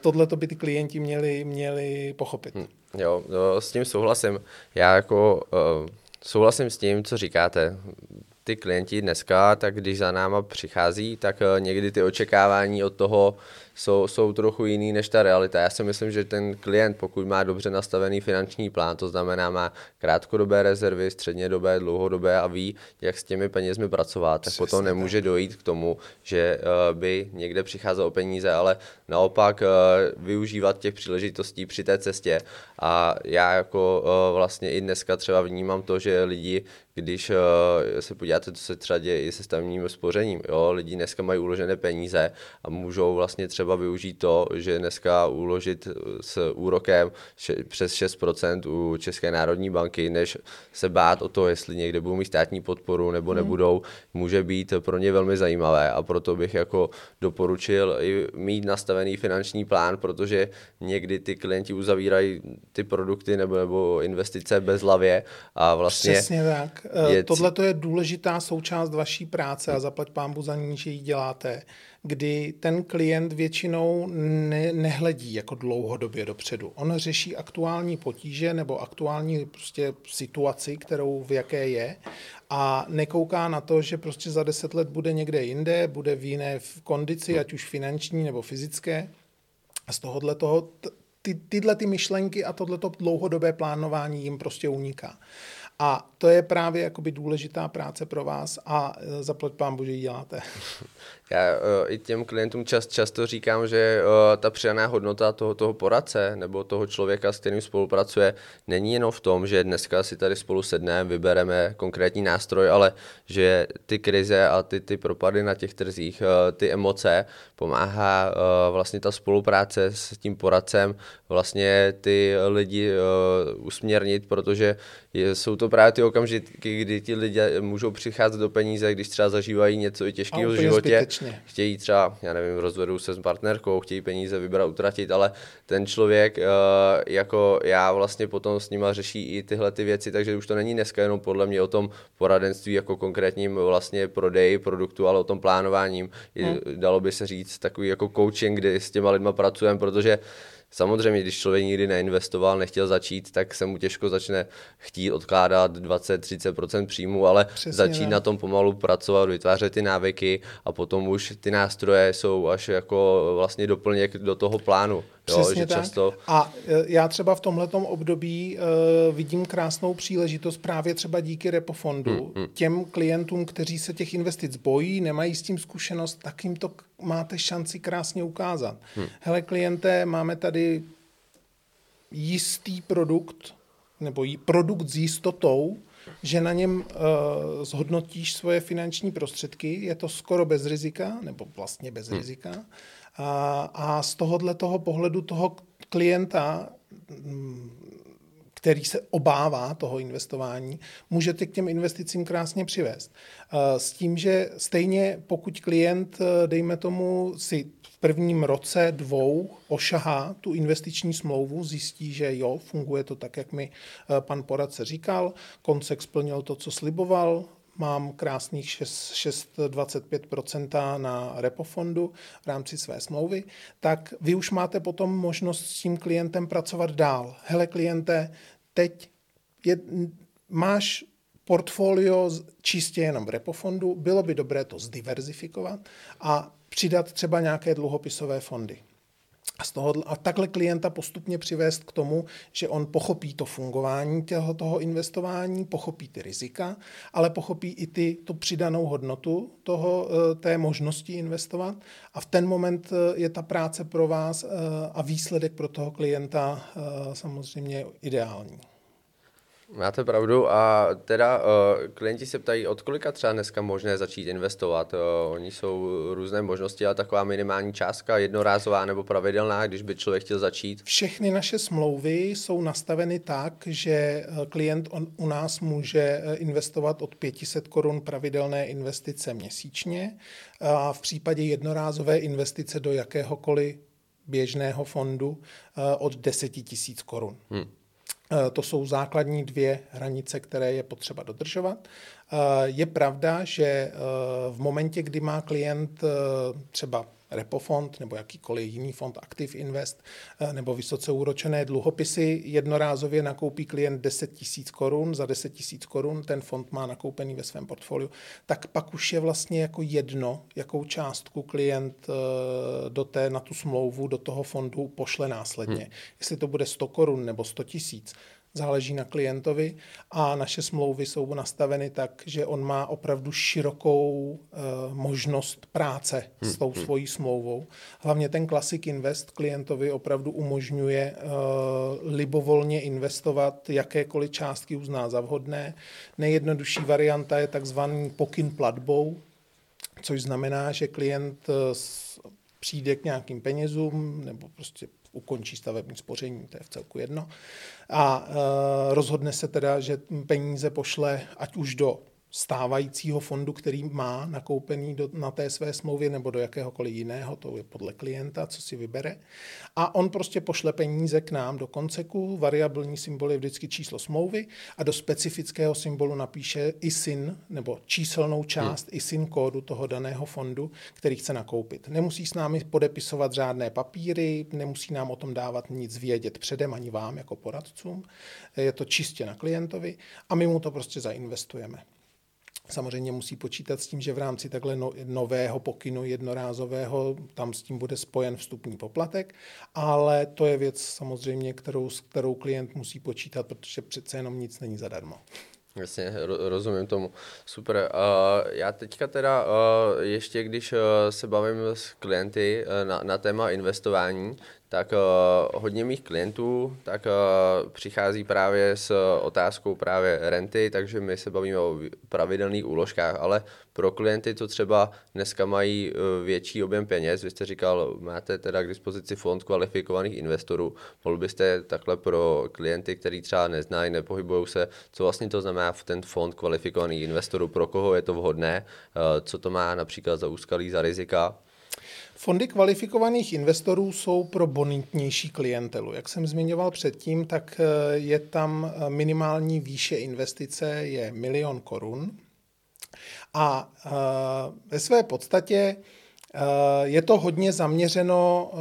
tohle to by ty klienti měli, měli pochopit. Hmm, jo, jo, s tím souhlasím. Já jako uh, souhlasím s tím, co říkáte ty klienti dneska, tak když za náma přichází, tak někdy ty očekávání od toho jsou, jsou trochu jiný než ta realita. Já si myslím, že ten klient, pokud má dobře nastavený finanční plán, to znamená má krátkodobé rezervy, střednědobé, dlouhodobé a ví, jak s těmi penězmi pracovat, tak Přesně potom nemůže tak. dojít k tomu, že uh, by někde přicházel o peníze, ale naopak uh, využívat těch příležitostí při té cestě. A já jako uh, vlastně i dneska třeba vnímám to, že lidi, když uh, se podíváte, co se třeba děje i se stavním spořením, jo, lidi dneska mají uložené peníze a můžou vlastně třeba třeba využít to, že dneska uložit s úrokem přes 6% u České národní banky, než se bát o to, jestli někde budou mít státní podporu nebo hmm. nebudou, může být pro ně velmi zajímavé a proto bych jako doporučil i mít nastavený finanční plán, protože někdy ty klienti uzavírají ty produkty nebo, nebo investice bez hlavě a vlastně... Přesně tak. Je... Tohle to je důležitá součást vaší práce a zaplať pámbu za ní, že ji děláte kdy ten klient většinou ne, nehledí jako dlouhodobě dopředu. On řeší aktuální potíže nebo aktuální prostě situaci, kterou v jaké je a nekouká na to, že prostě za deset let bude někde jinde, bude v jiné kondici, ať už finanční nebo fyzické. A z tohohle toho ty, tyhle ty myšlenky a tohleto dlouhodobé plánování jim prostě uniká. A to je právě jakoby důležitá práce pro vás a e, zaplať pán Bože děláte. Já uh, i těm klientům čas, často říkám, že uh, ta přidaná hodnota toho, toho poradce nebo toho člověka, s kterým spolupracuje, není jenom v tom, že dneska si tady spolu sedneme, vybereme konkrétní nástroj, ale že ty krize a ty, ty propady na těch trzích, uh, ty emoce, pomáhá uh, vlastně ta spolupráce s tím poradcem vlastně ty lidi uh, usměrnit, protože je, jsou to právě ty okamžiky, kdy ti lidé můžou přicházet do peníze, když třeba zažívají něco i těžkého v životě. Zbytečně. Chtějí třeba, já nevím, rozvedou se s partnerkou, chtějí peníze vybrat, utratit, ale ten člověk, uh, jako já vlastně potom s nima řeší i tyhle ty věci, takže už to není dneska jenom podle mě o tom poradenství jako konkrétním vlastně prodeji produktu, ale o tom plánováním. Hmm. Dalo by se říct takový jako coaching, kdy s těma lidma pracujeme, protože Samozřejmě, když člověk nikdy neinvestoval, nechtěl začít, tak se mu těžko začne chtít odkládat 20-30% příjmu, ale Přesně začít ne. na tom pomalu pracovat, vytvářet ty návyky a potom už ty nástroje jsou až jako vlastně doplněk do toho plánu. Přesně jo, že tak. Často... A e, já třeba v tomhletom období uh, vidím krásnou příležitost právě třeba díky repofondu. Hmm, hmm. Těm klientům, kteří se těch investic bojí, nemají s tím zkušenost, tak jim to máte šanci krásně ukázat. Hmm. Hele klienté, máme tady jistý produkt, nebo produkt s jistotou, že na něm uh, zhodnotíš svoje finanční prostředky, je to skoro bez rizika, nebo vlastně bez hmm. rizika. A, z tohohle toho pohledu toho klienta, mm, který se obává toho investování, můžete k těm investicím krásně přivést. S tím, že stejně pokud klient, dejme tomu, si v prvním roce, dvou ošahá tu investiční smlouvu, zjistí, že jo, funguje to tak, jak mi pan poradce říkal, koncek splnil to, co sliboval, mám krásných 6,25% na repofondu v rámci své smlouvy, tak vy už máte potom možnost s tím klientem pracovat dál. Hele kliente, teď je, máš portfolio čistě jenom v repofondu, bylo by dobré to zdiverzifikovat a přidat třeba nějaké dluhopisové fondy. A, z toho, a takhle klienta postupně přivést k tomu, že on pochopí to fungování těho, toho investování, pochopí ty rizika, ale pochopí i ty, tu přidanou hodnotu toho, eh, té možnosti investovat a v ten moment eh, je ta práce pro vás eh, a výsledek pro toho klienta samozřejmě ideální. Máte pravdu a teda uh, klienti se ptají, od kolika třeba dneska možné začít investovat. Uh, oni jsou různé možnosti, ale taková minimální částka, jednorázová nebo pravidelná, když by člověk chtěl začít. Všechny naše smlouvy jsou nastaveny tak, že eh, klient on, u nás může investovat od 500 korun pravidelné investice měsíčně a v případě jednorázové investice do jakéhokoliv běžného fondu od 10 tisíc korun. Hmm. Eh, to jsou základní dvě hranice, které je potřeba dodržovat. Eh, je pravda, že eh, v momentě, kdy má klient třeba repofond nebo jakýkoliv jiný fond Active Invest nebo vysoce úročené dluhopisy, jednorázově nakoupí klient 10 tisíc korun, za 10 tisíc korun ten fond má nakoupený ve svém portfoliu, tak pak už je vlastně jako jedno, jakou částku klient do té, na tu smlouvu, do toho fondu pošle následně. Hmm. Jestli to bude 100 korun nebo 100 tisíc, záleží na klientovi a naše smlouvy jsou nastaveny tak, že on má opravdu širokou uh, možnost práce hmm. s tou hmm. svojí smlouvou. Hlavně ten Classic Invest klientovi opravdu umožňuje uh, libovolně investovat jakékoliv částky uzná za vhodné. Nejjednodušší varianta je takzvaný pokyn platbou, což znamená, že klient uh, přijde k nějakým penězům nebo prostě ukončí stavební spoření, to je v celku jedno. A e, rozhodne se teda, že peníze pošle ať už do stávajícího fondu, který má nakoupený do, na té své smlouvě nebo do jakéhokoliv jiného, to je podle klienta, co si vybere. A on prostě pošle peníze k nám do konceku, variabilní symbol je vždycky číslo smlouvy a do specifického symbolu napíše ISIN nebo číselnou část hmm. ISIN kódu toho daného fondu, který chce nakoupit. Nemusí s námi podepisovat žádné papíry, nemusí nám o tom dávat nic vědět předem ani vám jako poradcům. Je to čistě na klientovi a my mu to prostě zainvestujeme. Samozřejmě musí počítat s tím, že v rámci takhle no, nového pokynu jednorázového tam s tím bude spojen vstupní poplatek, ale to je věc samozřejmě, kterou, s kterou klient musí počítat, protože přece jenom nic není zadarmo. Jasně, rozumím tomu. Super. Uh, já teďka teda uh, ještě, když uh, se bavím s klienty na, na téma investování, tak uh, hodně mých klientů tak uh, přichází právě s otázkou právě renty, takže my se bavíme o pravidelných úložkách, ale pro klienty, co třeba dneska mají uh, větší objem peněz, vy jste říkal, máte teda k dispozici fond kvalifikovaných investorů, mohl byste takhle pro klienty, kteří třeba neznají, nepohybují se, co vlastně to znamená v ten fond kvalifikovaných investorů, pro koho je to vhodné, uh, co to má například za úskalí, za rizika, Fondy kvalifikovaných investorů jsou pro bonitnější klientelu. Jak jsem zmiňoval předtím, tak eh, je tam eh, minimální výše investice je milion korun. A eh, ve své podstatě je to hodně zaměřeno,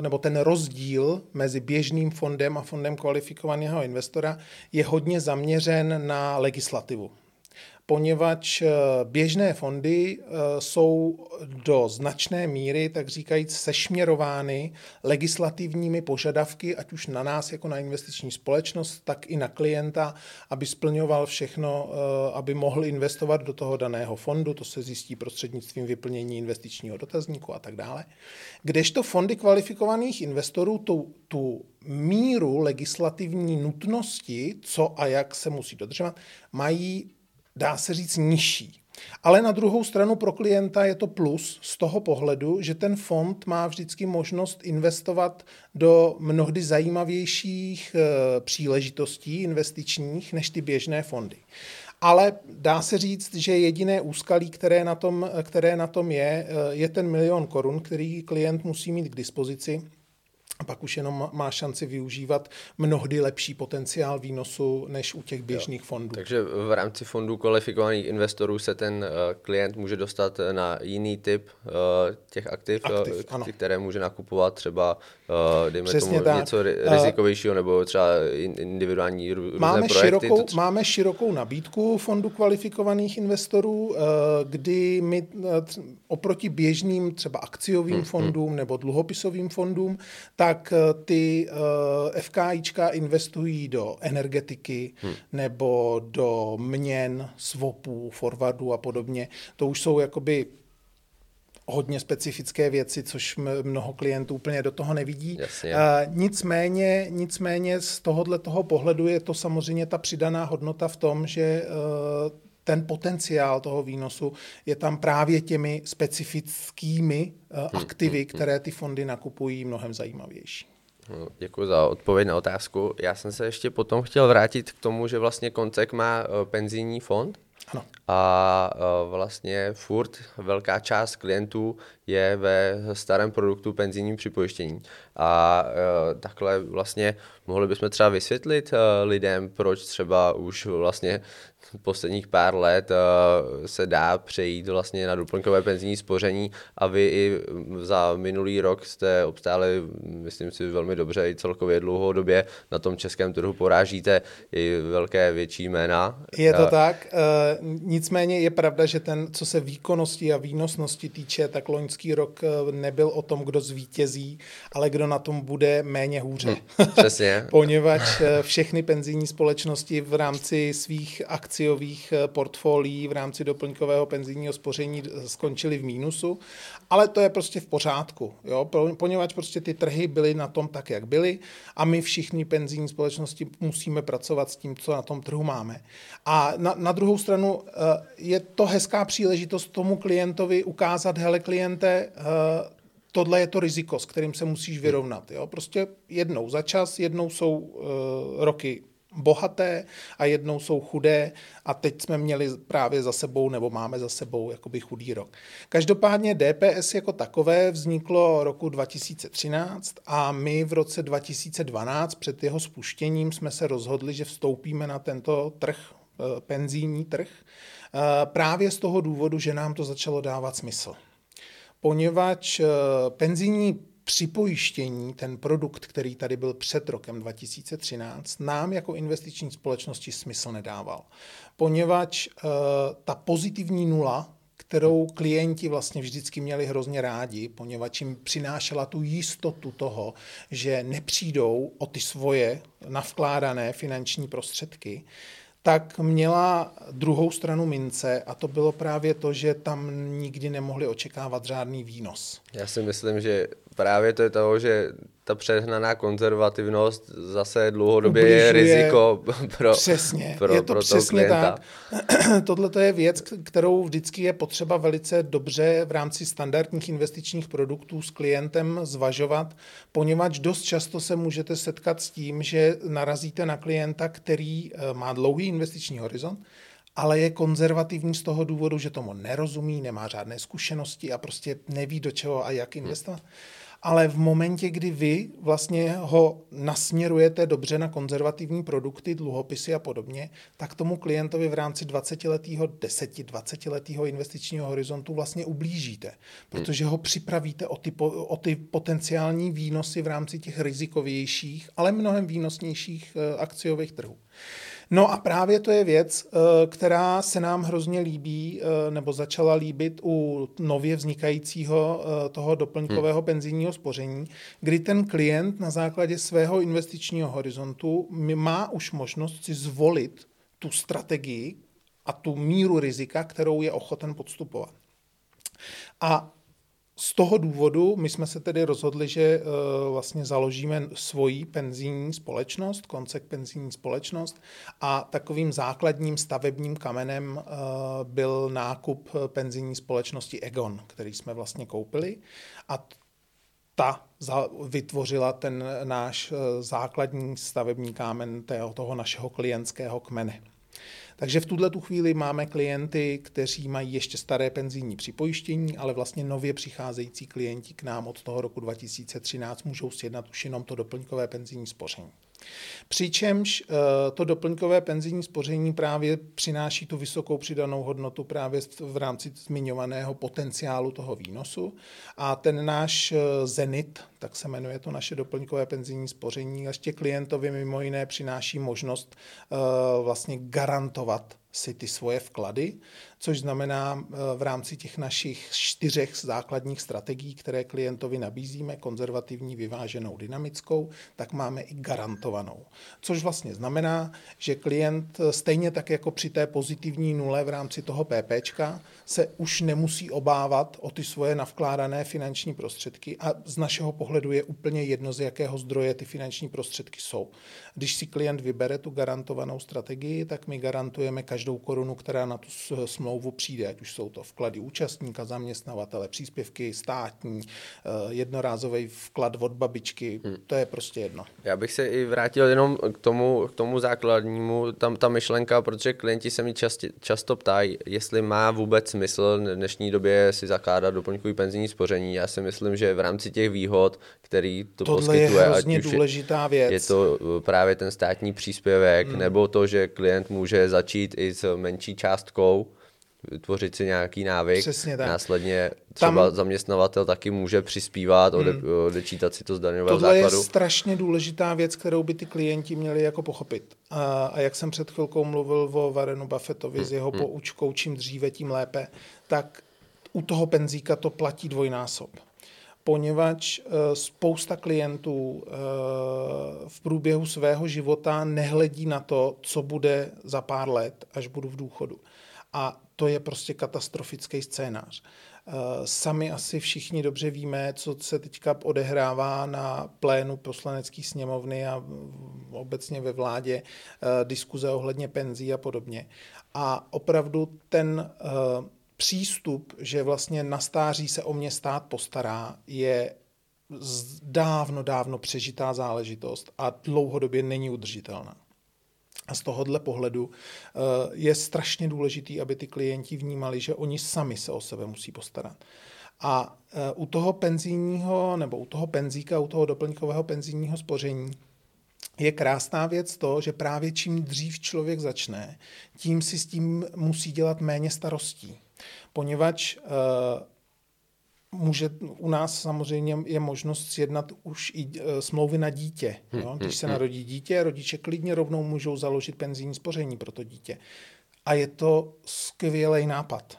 nebo ten rozdíl mezi běžným fondem a fondem kvalifikovaného investora je hodně zaměřen na legislativu poněvadž eh, běžné fondy eh, jsou do značné míry, tak říkajíc, sešměrovány legislativními požadavky, ať už na nás jako na investiční společnost, tak i na klienta, aby splňoval všechno, eh, aby mohl investovat do toho daného fondu, to se zjistí prostřednictvím vyplnění investičního dotazníku a tak dále. Kdežto fondy kvalifikovaných investorů tu, tu míru legislativní nutnosti, co a jak se musí dodržovat, mají dá se říct, nižší. Ale na druhou stranu pro klienta je to plus z toho pohledu, že ten fond má vždycky možnost investovat do mnohdy zajímavějších e, příležitostí investičních než ty běžné fondy. Ale dá se říct, že jediné úskalí, které na tom, které na tom je, e, je ten milion korun, který klient musí mít k dispozici a pak už jenom má šanci využívat mnohdy lepší potenciál výnosu než u těch běžných jo. fondů. Takže v rámci fondů kvalifikovaných investorů se ten uh, klient může dostat na jiný typ uh, těch aktiv, aktiv které může nakupovat třeba, dejme Přesně tomu, tak. něco rizikovějšího nebo třeba individuální různé máme projekty. Širokou, to... Máme širokou nabídku fondů kvalifikovaných investorů, uh, kdy my uh, oproti běžným třeba akciovým hmm, fondům hmm. nebo dluhopisovým fondům, tak eh, ty uh, eh, FKIčka investují do energetiky hmm. nebo do měn, swapů, forwardů a podobně. To už jsou jakoby hodně specifické věci, což mnoho klientů úplně do toho nevidí. Jasně. Uh, nicméně, nicméně z tohohle toho pohledu je to samozřejmě ta přidaná hodnota v tom, že uh, ten potenciál toho výnosu je tam právě těmi specifickými uh, aktivy, které ty fondy nakupují, mnohem zajímavější. No, Děkuji za odpověď na otázku. Já jsem se ještě potom chtěl vrátit k tomu, že vlastně Koncek má penzijní fond. Ano. A uh, vlastně furt velká část klientů je ve starém produktu penzijním připojištění. A uh, takhle vlastně mohli bychom třeba vysvětlit uh, lidem, proč třeba už vlastně posledních pár let uh, se dá přejít vlastně na doplňkové penzijní spoření a vy i za minulý rok jste obstáli, myslím si, velmi dobře i celkově dlouhodobě na tom českém trhu porážíte i velké větší jména. Je to uh, tak, uh, nicméně je pravda, že ten, co se výkonnosti a výnosnosti týče, tak loňský rok nebyl o tom, kdo zvítězí, ale kdo na tom bude méně hůře. Hmm, přesně. Poněvadž všechny penzijní společnosti v rámci svých akcí akciových eh, portfolií v rámci doplňkového penzijního spoření skončili v mínusu, ale to je prostě v pořádku, jo? poněvadž prostě ty trhy byly na tom tak, jak byly a my všichni penzijní společnosti musíme pracovat s tím, co na tom trhu máme. A na, na druhou stranu eh, je to hezká příležitost tomu klientovi ukázat, hele kliente, eh, tohle je to riziko, s kterým se musíš vyrovnat. Jo? Prostě jednou za čas, jednou jsou uh, roky bohaté a jednou jsou chudé a teď jsme měli právě za sebou nebo máme za sebou jakoby chudý rok. Každopádně DPS jako takové vzniklo roku 2013 a my v roce 2012 před jeho spuštěním jsme se rozhodli, že vstoupíme na tento trh, eh, penzijní trh, eh, právě z toho důvodu, že nám to začalo dávat smysl. Poněvadž eh, penzijní připojištění, ten produkt, který tady byl před rokem 2013, nám jako investiční společnosti smysl nedával. Poněvadž uh, ta pozitivní nula, kterou klienti vlastně vždycky měli hrozně rádi, poněvadž jim přinášela tu jistotu toho, že nepřijdou o ty svoje navkládané finanční prostředky, tak měla druhou stranu mince a to bylo právě to, že tam nikdy nemohli očekávat žádný výnos. Já si myslím, že právě to je toho, že ta přehnaná konzervativnost zase dlouhodobě Ubližuje. je riziko pro, přesně, pro, je to pro přesně klienta. tak. Tohle je věc, kterou vždycky je potřeba velice dobře v rámci standardních investičních produktů s klientem zvažovat, poněvadž dost často se můžete setkat s tím, že narazíte na klienta, který eh, má dlouhý investiční horizont, ale je konzervativní z toho důvodu, že tomu nerozumí, nemá žádné zkušenosti a prostě neví do čeho a jak investovat. Hmm ale v momentě, kdy vy vlastně ho nasměrujete dobře na konzervativní produkty, dluhopisy a podobně, tak tomu klientovi v rámci 20-letého, 10-20-letého investičního horizontu vlastně ublížíte, protože ho připravíte o ty, o ty potenciální výnosy v rámci těch rizikovějších, ale mnohem výnosnějších eh, akciových trhů. No a právě to je věc, eh, která se nám hrozně líbí, eh, nebo začala líbit u nově vznikajícího eh, toho doplňkového hmm. penzijního spoření, kdy ten klient na základě svého investičního horizontu má už možnost si zvolit tu strategii a tu míru rizika, kterou je ochoten podstupovat. A z toho důvodu my jsme se tedy rozhodli, že uh, vlastně založíme svoji penzijní společnost, koncek penzijní společnost a takovým základním stavebním kamenem uh, byl nákup penzijní společnosti Egon, který jsme vlastně koupili a ta vytvořila ten náš základní stavební kámen toho našeho klientského kmene. Takže v tuhle tu chvíli máme klienty, kteří mají ještě staré penzijní připojištění, ale vlastně nově přicházející klienti k nám od toho roku 2013 můžou sjednat už jenom to doplňkové penzijní spoření. Přičemž eh, to doplňkové penzijní spoření právě přináší tu vysokou přidanou hodnotu právě v rámci zmiňovaného potenciálu toho výnosu. A ten náš eh, Zenit, tak se jmenuje to naše doplňkové penzijní spoření, ještě klientovi mimo jiné přináší možnost eh, vlastně garantovat si ty svoje vklady, což znamená eh, v rámci těch našich čtyřech základních strategií, které klientovi nabízíme, konzervativní, vyváženou, dynamickou, tak máme i garantovanou. Což vlastně znamená, že klient eh, stejně tak jako při té pozitivní nule v rámci toho PPčka se už nemusí obávat o ty svoje navkládané finanční prostředky a z našeho pohledu je úplně jedno, z jakého zdroje ty finanční prostředky jsou. Když si klient vybere tu garantovanou strategii, tak my garantujeme každou korunu, která na tu smlouvu přijde, ať už jsou to vklady účastníka, zaměstnavatele, příspěvky státní, eh, jednorázový vklad od babičky, hmm. to je prostě jedno. Já bych se i vrátil jenom k tomu, k tomu základnímu, tam ta myšlenka, protože klienti se mi často, často ptají, jestli má vůbec smysl v dnešní době si zakládat doplňkový penzijní spoření. Já si myslím, že v rámci těch výhod, který to Tohle poskytuje, je hrozně důležitá věc. je to eh, právě ten státní příspěvek, hmm. nebo to, že klient může začít i s menší částkou, vytvořit si nějaký návyk. Přesně tak. Následně třeba Tam, zaměstnavatel taky může přispívat, ode, hmm. odečítat si to z daňového Tohle základu. je strašně důležitá věc, kterou by ty klienti měli jako pochopit. A, a jak jsem před chvilkou mluvil o Warrenu Buffettovi hmm. s jeho hmm. poučkou, čím dříve, tím lépe, tak u toho penzíka to platí dvojnásob poněvadž eh, spousta klientů eh, v průběhu svého života nehledí na to, co bude za pár let, až budu v důchodu. A to je prostě katastrofický scénář. Eh, sami asi všichni dobře víme, co se teďka odehrává na plénu poslanecké sněmovny a obecně ve vládě, diskuze ohledně penzí a podobně. A opravdu ten přístup, že vlastně na stáří se o mě stát postará, je dávno, dávno přežitá záležitost a dlouhodobě není udržitelná. A z tohohle pohledu eh, je strašně důležitý, aby ty klienti vnímali, že oni sami se o sebe musí postarat. A eh, u toho penzijního, nebo u toho penzíka, u toho doplňkového penzijního spoření je krásná věc to, že právě čím dřív člověk začne, tím si s tím musí dělat méně starostí poněvadž uh, může u nás samozřejmě je možnost sjednat už i uh, smlouvy na dítě. Jo? Hm, Když hm, se hm. narodí dítě, rodiče klidně rovnou můžou založit penzijní spoření pro to dítě. A je to skvělý nápad,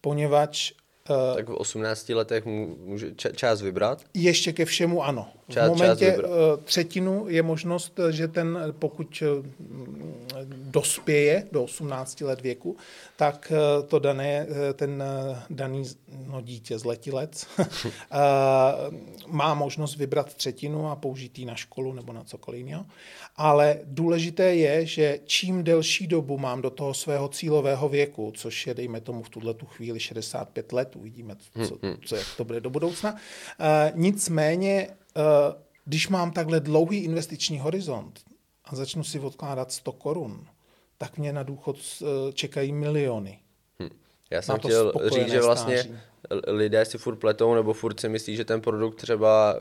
poněvadž Uh, tak v 18 letech může část vybrat? Ještě ke všemu ano. Část, v momentě část třetinu je možnost, že ten, pokud dospěje do 18 let věku, tak eh, to dané, eh, ten eh, daný no, dítě, zletilec, má možnost vybrat třetinu a použít ji na školu nebo na cokoliv jiného. Ale důležité je, že čím delší dobu mám do toho svého cílového věku, což je, dejme tomu, v tuhle tu chvíli 65 let, uvidíme, co, hmm, hmm. co, jak to bude do budoucna. Nicméně, když mám takhle dlouhý investiční horizont a začnu si odkládat 100 korun, tak mě na důchod eh, čekají miliony. Hm. Já jsem chtěl říct, že vlastně stáří lidé si furt pletou nebo furt si myslí, že ten produkt třeba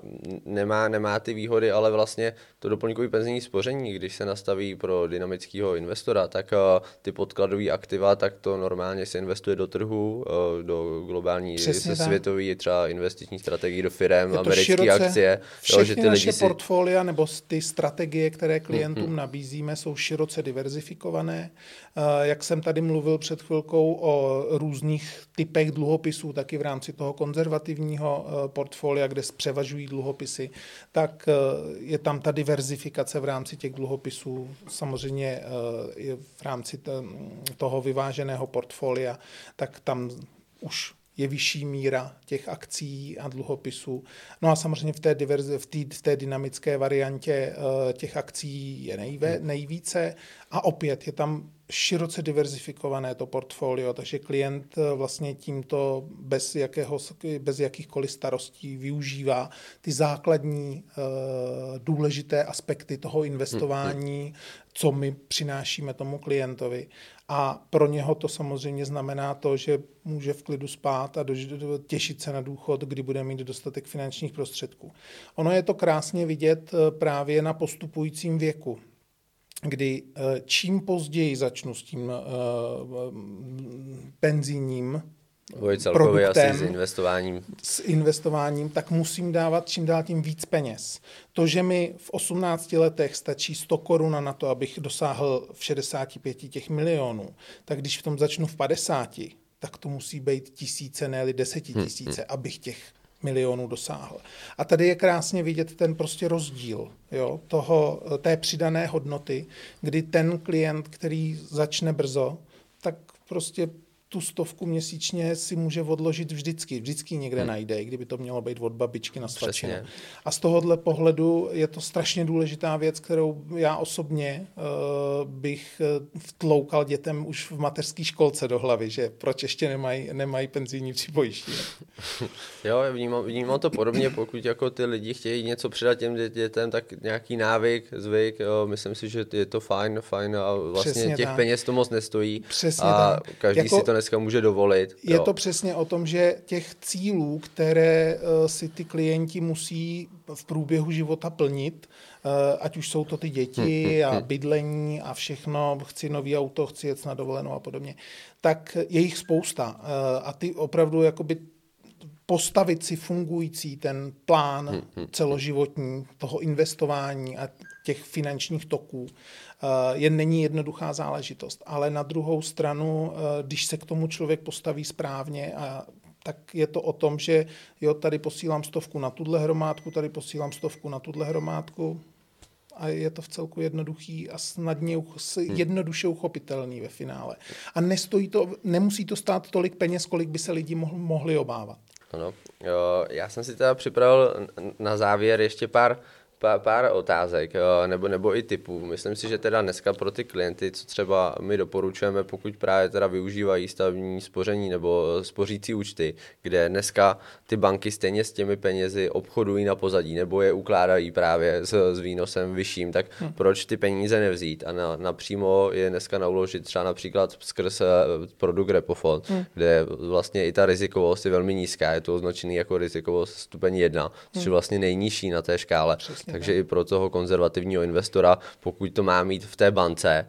nemá, nemá ty výhody, ale vlastně to doplňkové penzijní spoření, když se nastaví pro dynamického investora, tak eh, ty podkladové aktiva, tak to normálně se investuje do trhu, eh, do globální, se světový třeba investiční strategii do firm, americké akcie. Všechny že ty naše lidi si... portfolia nebo ty strategie, které klientům hmm. nabízíme, jsou široce diverzifikované. Eh, jak jsem tady mluvil před chvilkou o různých typech dluhopisů, taky v rámci toho konzervativního eh, portfolia, kde převažují dluhopisy, tak eh, je tam ta diverzifikace v rámci těch dluhopisů. Samozřejmě je v rámci toho vyváženého portfolia, tak tam už je vyšší míra těch akcí a dluhopisů. No a samozřejmě v té, diverzi, v té, v té dynamické variantě těch akcí je nejve, nejvíce a opět je tam široce diverzifikované to portfolio, takže klient eh, vlastně tímto bez, jakého, bez jakýchkoliv starostí využívá ty základní uh, důležité aspekty toho investování, co my přinášíme tomu klientovi. A pro něho to samozřejmě znamená to, že může v klidu spát a těšit se na důchod, kdy bude mít dostatek finančních prostředků. Ono je to krásně vidět eh, právě na postupujícím věku kdy eh, čím později začnu s tím penzijním celkově produktem, asi s investováním. S investováním, tak musím dávat čím dál tím víc peněz. To, že mi v 18 letech stačí 100 korun na to, abych dosáhl v 65 těch milionů, tak když v tom začnu v 50, tak to musí být tisíce, ne desetitisíce, hmm, hmm. abych těch milionů dosáhl. A tady je krásně vidět ten prostě rozdíl jo, toho, té přidané hodnoty, kdy ten klient, který začne brzo, tak prostě tu stovku měsíčně si může odložit vždycky. Vždycky někde hmm. najde, kdyby to mělo být od babičky na svačinu. A z tohohle pohledu je to strašně důležitá věc, kterou já osobně uh, bych eh, vtloukal dětem už v mateřské školce do hlavy, že proč ještě nemají, nemají penzijní připojištění. jo, vnímám, vnímám to podobně, pokud jako ty lidi chtějí něco předat těm dětem, tak nějaký návyk, zvyk, jo, myslím si, že je to fajn, fajn a vlastně Přesně těch tak. peněz to moc nestojí. Přesně a tak. každý jako, si to dneska může dovolit. Je jo. to přesně o tom, že těch cílů, které uh, si ty klienti musí v průběhu života plnit, uh, ať už jsou to ty děti hmm, hmm, a bydlení a všechno, chci nový auto, chci jet na dovolenou a podobně, tak je jich spousta. Uh, a ty opravdu jakoby postavit si fungující ten plán celoživotní toho investování a těch finančních toků eh, je není jednoduchá záležitost. Ale na druhou stranu, eh, když se k tomu člověk postaví správně a tak je to o tom, že jo, tady posílám stovku na tuhle hromádku, tady posílám stovku na tuhle hromádku a je to v celku jednoduchý a snadně, hmm. jednoduše uchopitelný ve finále. A nestojí to, nemusí to stát tolik peněz, kolik by se lidi mohli obávat. Ano, jo, já jsem si teda připravil na závěr ještě pár pár, pár otázek nebo, nebo i typů. Myslím si, že teda dneska pro ty klienty, co třeba my doporučujeme, pokud právě teda využívají stavní spoření nebo spořící účty, kde dneska ty banky stejně s těmi penězi obchodují na pozadí nebo je ukládají právě s, s výnosem vyšším, tak hmm. proč ty peníze nevzít a na, napřímo je dneska nauložit třeba například skrz eh, produkt Repofond, hmm. kde vlastně i ta rizikovost je velmi nízká, je to označený jako rizikovost stupeň 1, což je hmm. vlastně nejnižší na té škále. Přesně takže i pro toho konzervativního investora, pokud to má mít v té bance,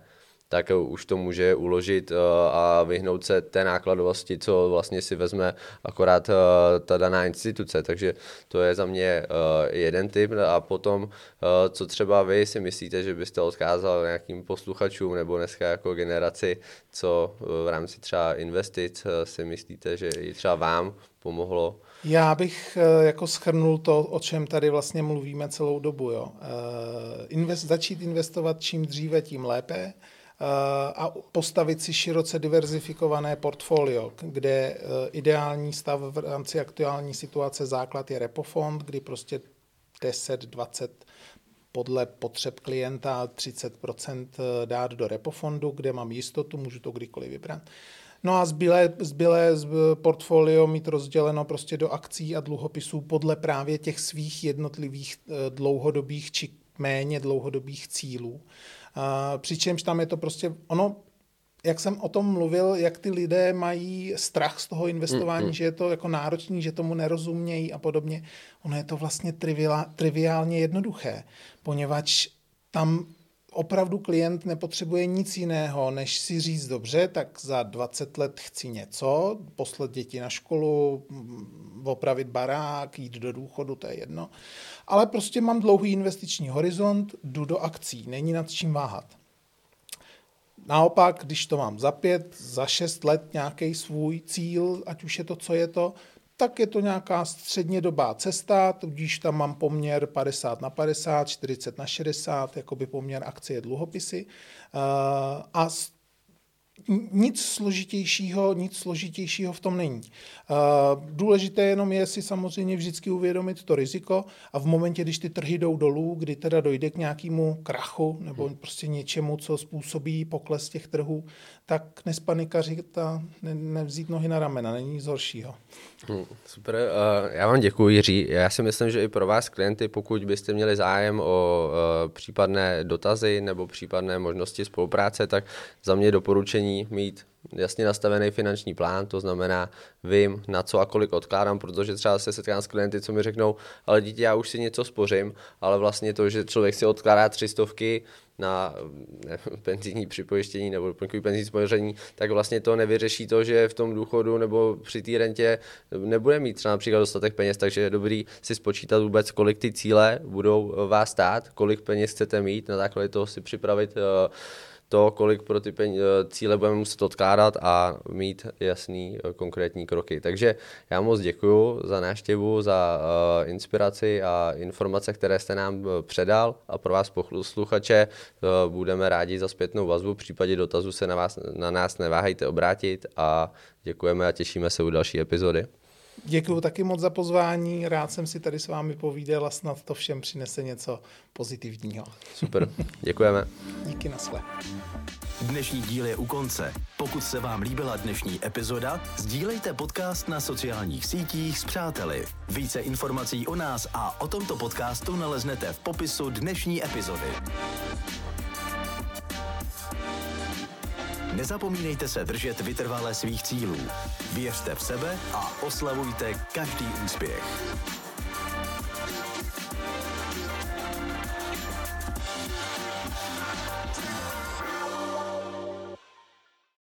tak už to může uložit eh, a vyhnout se té nákladovosti, co vlastně si vezme akorát eh, ta daná instituce. Takže to je za mě eh, jeden typ a potom, co třeba vy si myslíte, že byste odkázal nějakým posluchačům nebo dneska jako generaci, co v rámci třeba investic si myslíte, že i třeba vám pomohlo já bych eh, jako schrnul to, o čem tady vlastně mluvíme celou dobu. Jo. Eh, invest, začít investovat čím dříve, tím lépe eh, a postavit si široce diverzifikované portfolio, kde ideální stav v rámci aktuální situace základ je repofond, kdy prostě 10, 20 podle potřeb klienta 30% dát do repofondu, kde mám jistotu, můžu to kdykoliv vybrat. No a zbylé, zbylé z portfolio mít rozděleno prostě do akcí a dluhopisů podle právě těch svých jednotlivých eh, dlouhodobých či méně dlouhodobých cílů. Přičemž tam je to prostě, ono, jak jsem o tom mluvil, jak ty lidé mají strach z toho investování, mm, mm. že je to jako náročný, že tomu nerozumějí a podobně. Ono je to vlastně triviálně jednoduché, poněvadž tam opravdu klient nepotřebuje nic jiného, než si říct dobře, tak za 20 let chci něco, poslat děti na školu, mm, opravit barák, jít do důchodu, to je jedno. Ale prostě mám dlouhý investiční horizont, jdu do akcí, není nad čím váhat. Naopak, když to mám za pět, za šest let nějaký svůj cíl, ať už je to, co je to, tak je to nějaká střednědobá cesta, tudíž tam mám poměr 50 na 50, 40 na 60, jakoby poměr akcie dluhopisy. Eh, a nic složitějšího, nic složitějšího v tom není. Důležité jenom je si samozřejmě vždycky uvědomit to riziko a v momentě, když ty trhy jdou dolů, kdy teda dojde k nějakému krachu nebo prostě něčemu, co způsobí pokles těch trhů, tak nespanikařit a ne, nevzít nohy na ramena, není nic horšího. Hmm, super, uh, já vám děkuji Jiří. Já si myslím, že i pro vás klienty, pokud byste měli zájem o uh, případné dotazy nebo případné možnosti spolupráce, tak za mě doporučení spoření mít jasně nastavený finanční plán, to znamená, vím, na co a kolik odkládám, protože třeba se setkám s klienty, co mi řeknou, ale dítě, já už si něco spořím, ale vlastně to, že člověk si odkládá tři stovky na ne, penzijní připojištění nebo doplňkový penzijní spoření, tak vlastně to nevyřeší to, že v tom důchodu nebo při té rentě nebude mít třeba například dostatek peněz, takže je dobrý si spočítat vůbec, kolik ty cíle budou vás stát, kolik peněz chcete mít, na základě toho si připravit uh, to, kolik pro ty eh, cíle budeme muset odkládat a mít jasný eh, konkrétní kroky. Takže já moc děkuji za návštěvu, za uh, inspiraci a informace, které jste nám předal a pro vás posluchače uh, budeme rádi za zpětnou vazbu. V případě dotazu se na, vás, na nás neváhejte obrátit a děkujeme a těšíme se u další epizody. Děkuji taky moc za pozvání, rád jsem si tady s vámi povídal a snad to všem přinese něco pozitivního. Super, děkujeme. Díky na své. Dnešní díl je u konce. Pokud se vám líbila dnešní epizoda, sdílejte podcast na sociálních sítích s přáteli. Více informací o nás a o tomto podcastu naleznete v popisu dnešní epizody. Nezapomínejte se držet vytrvale svých cílů. Věřte v sebe a oslavujte každý úspěch.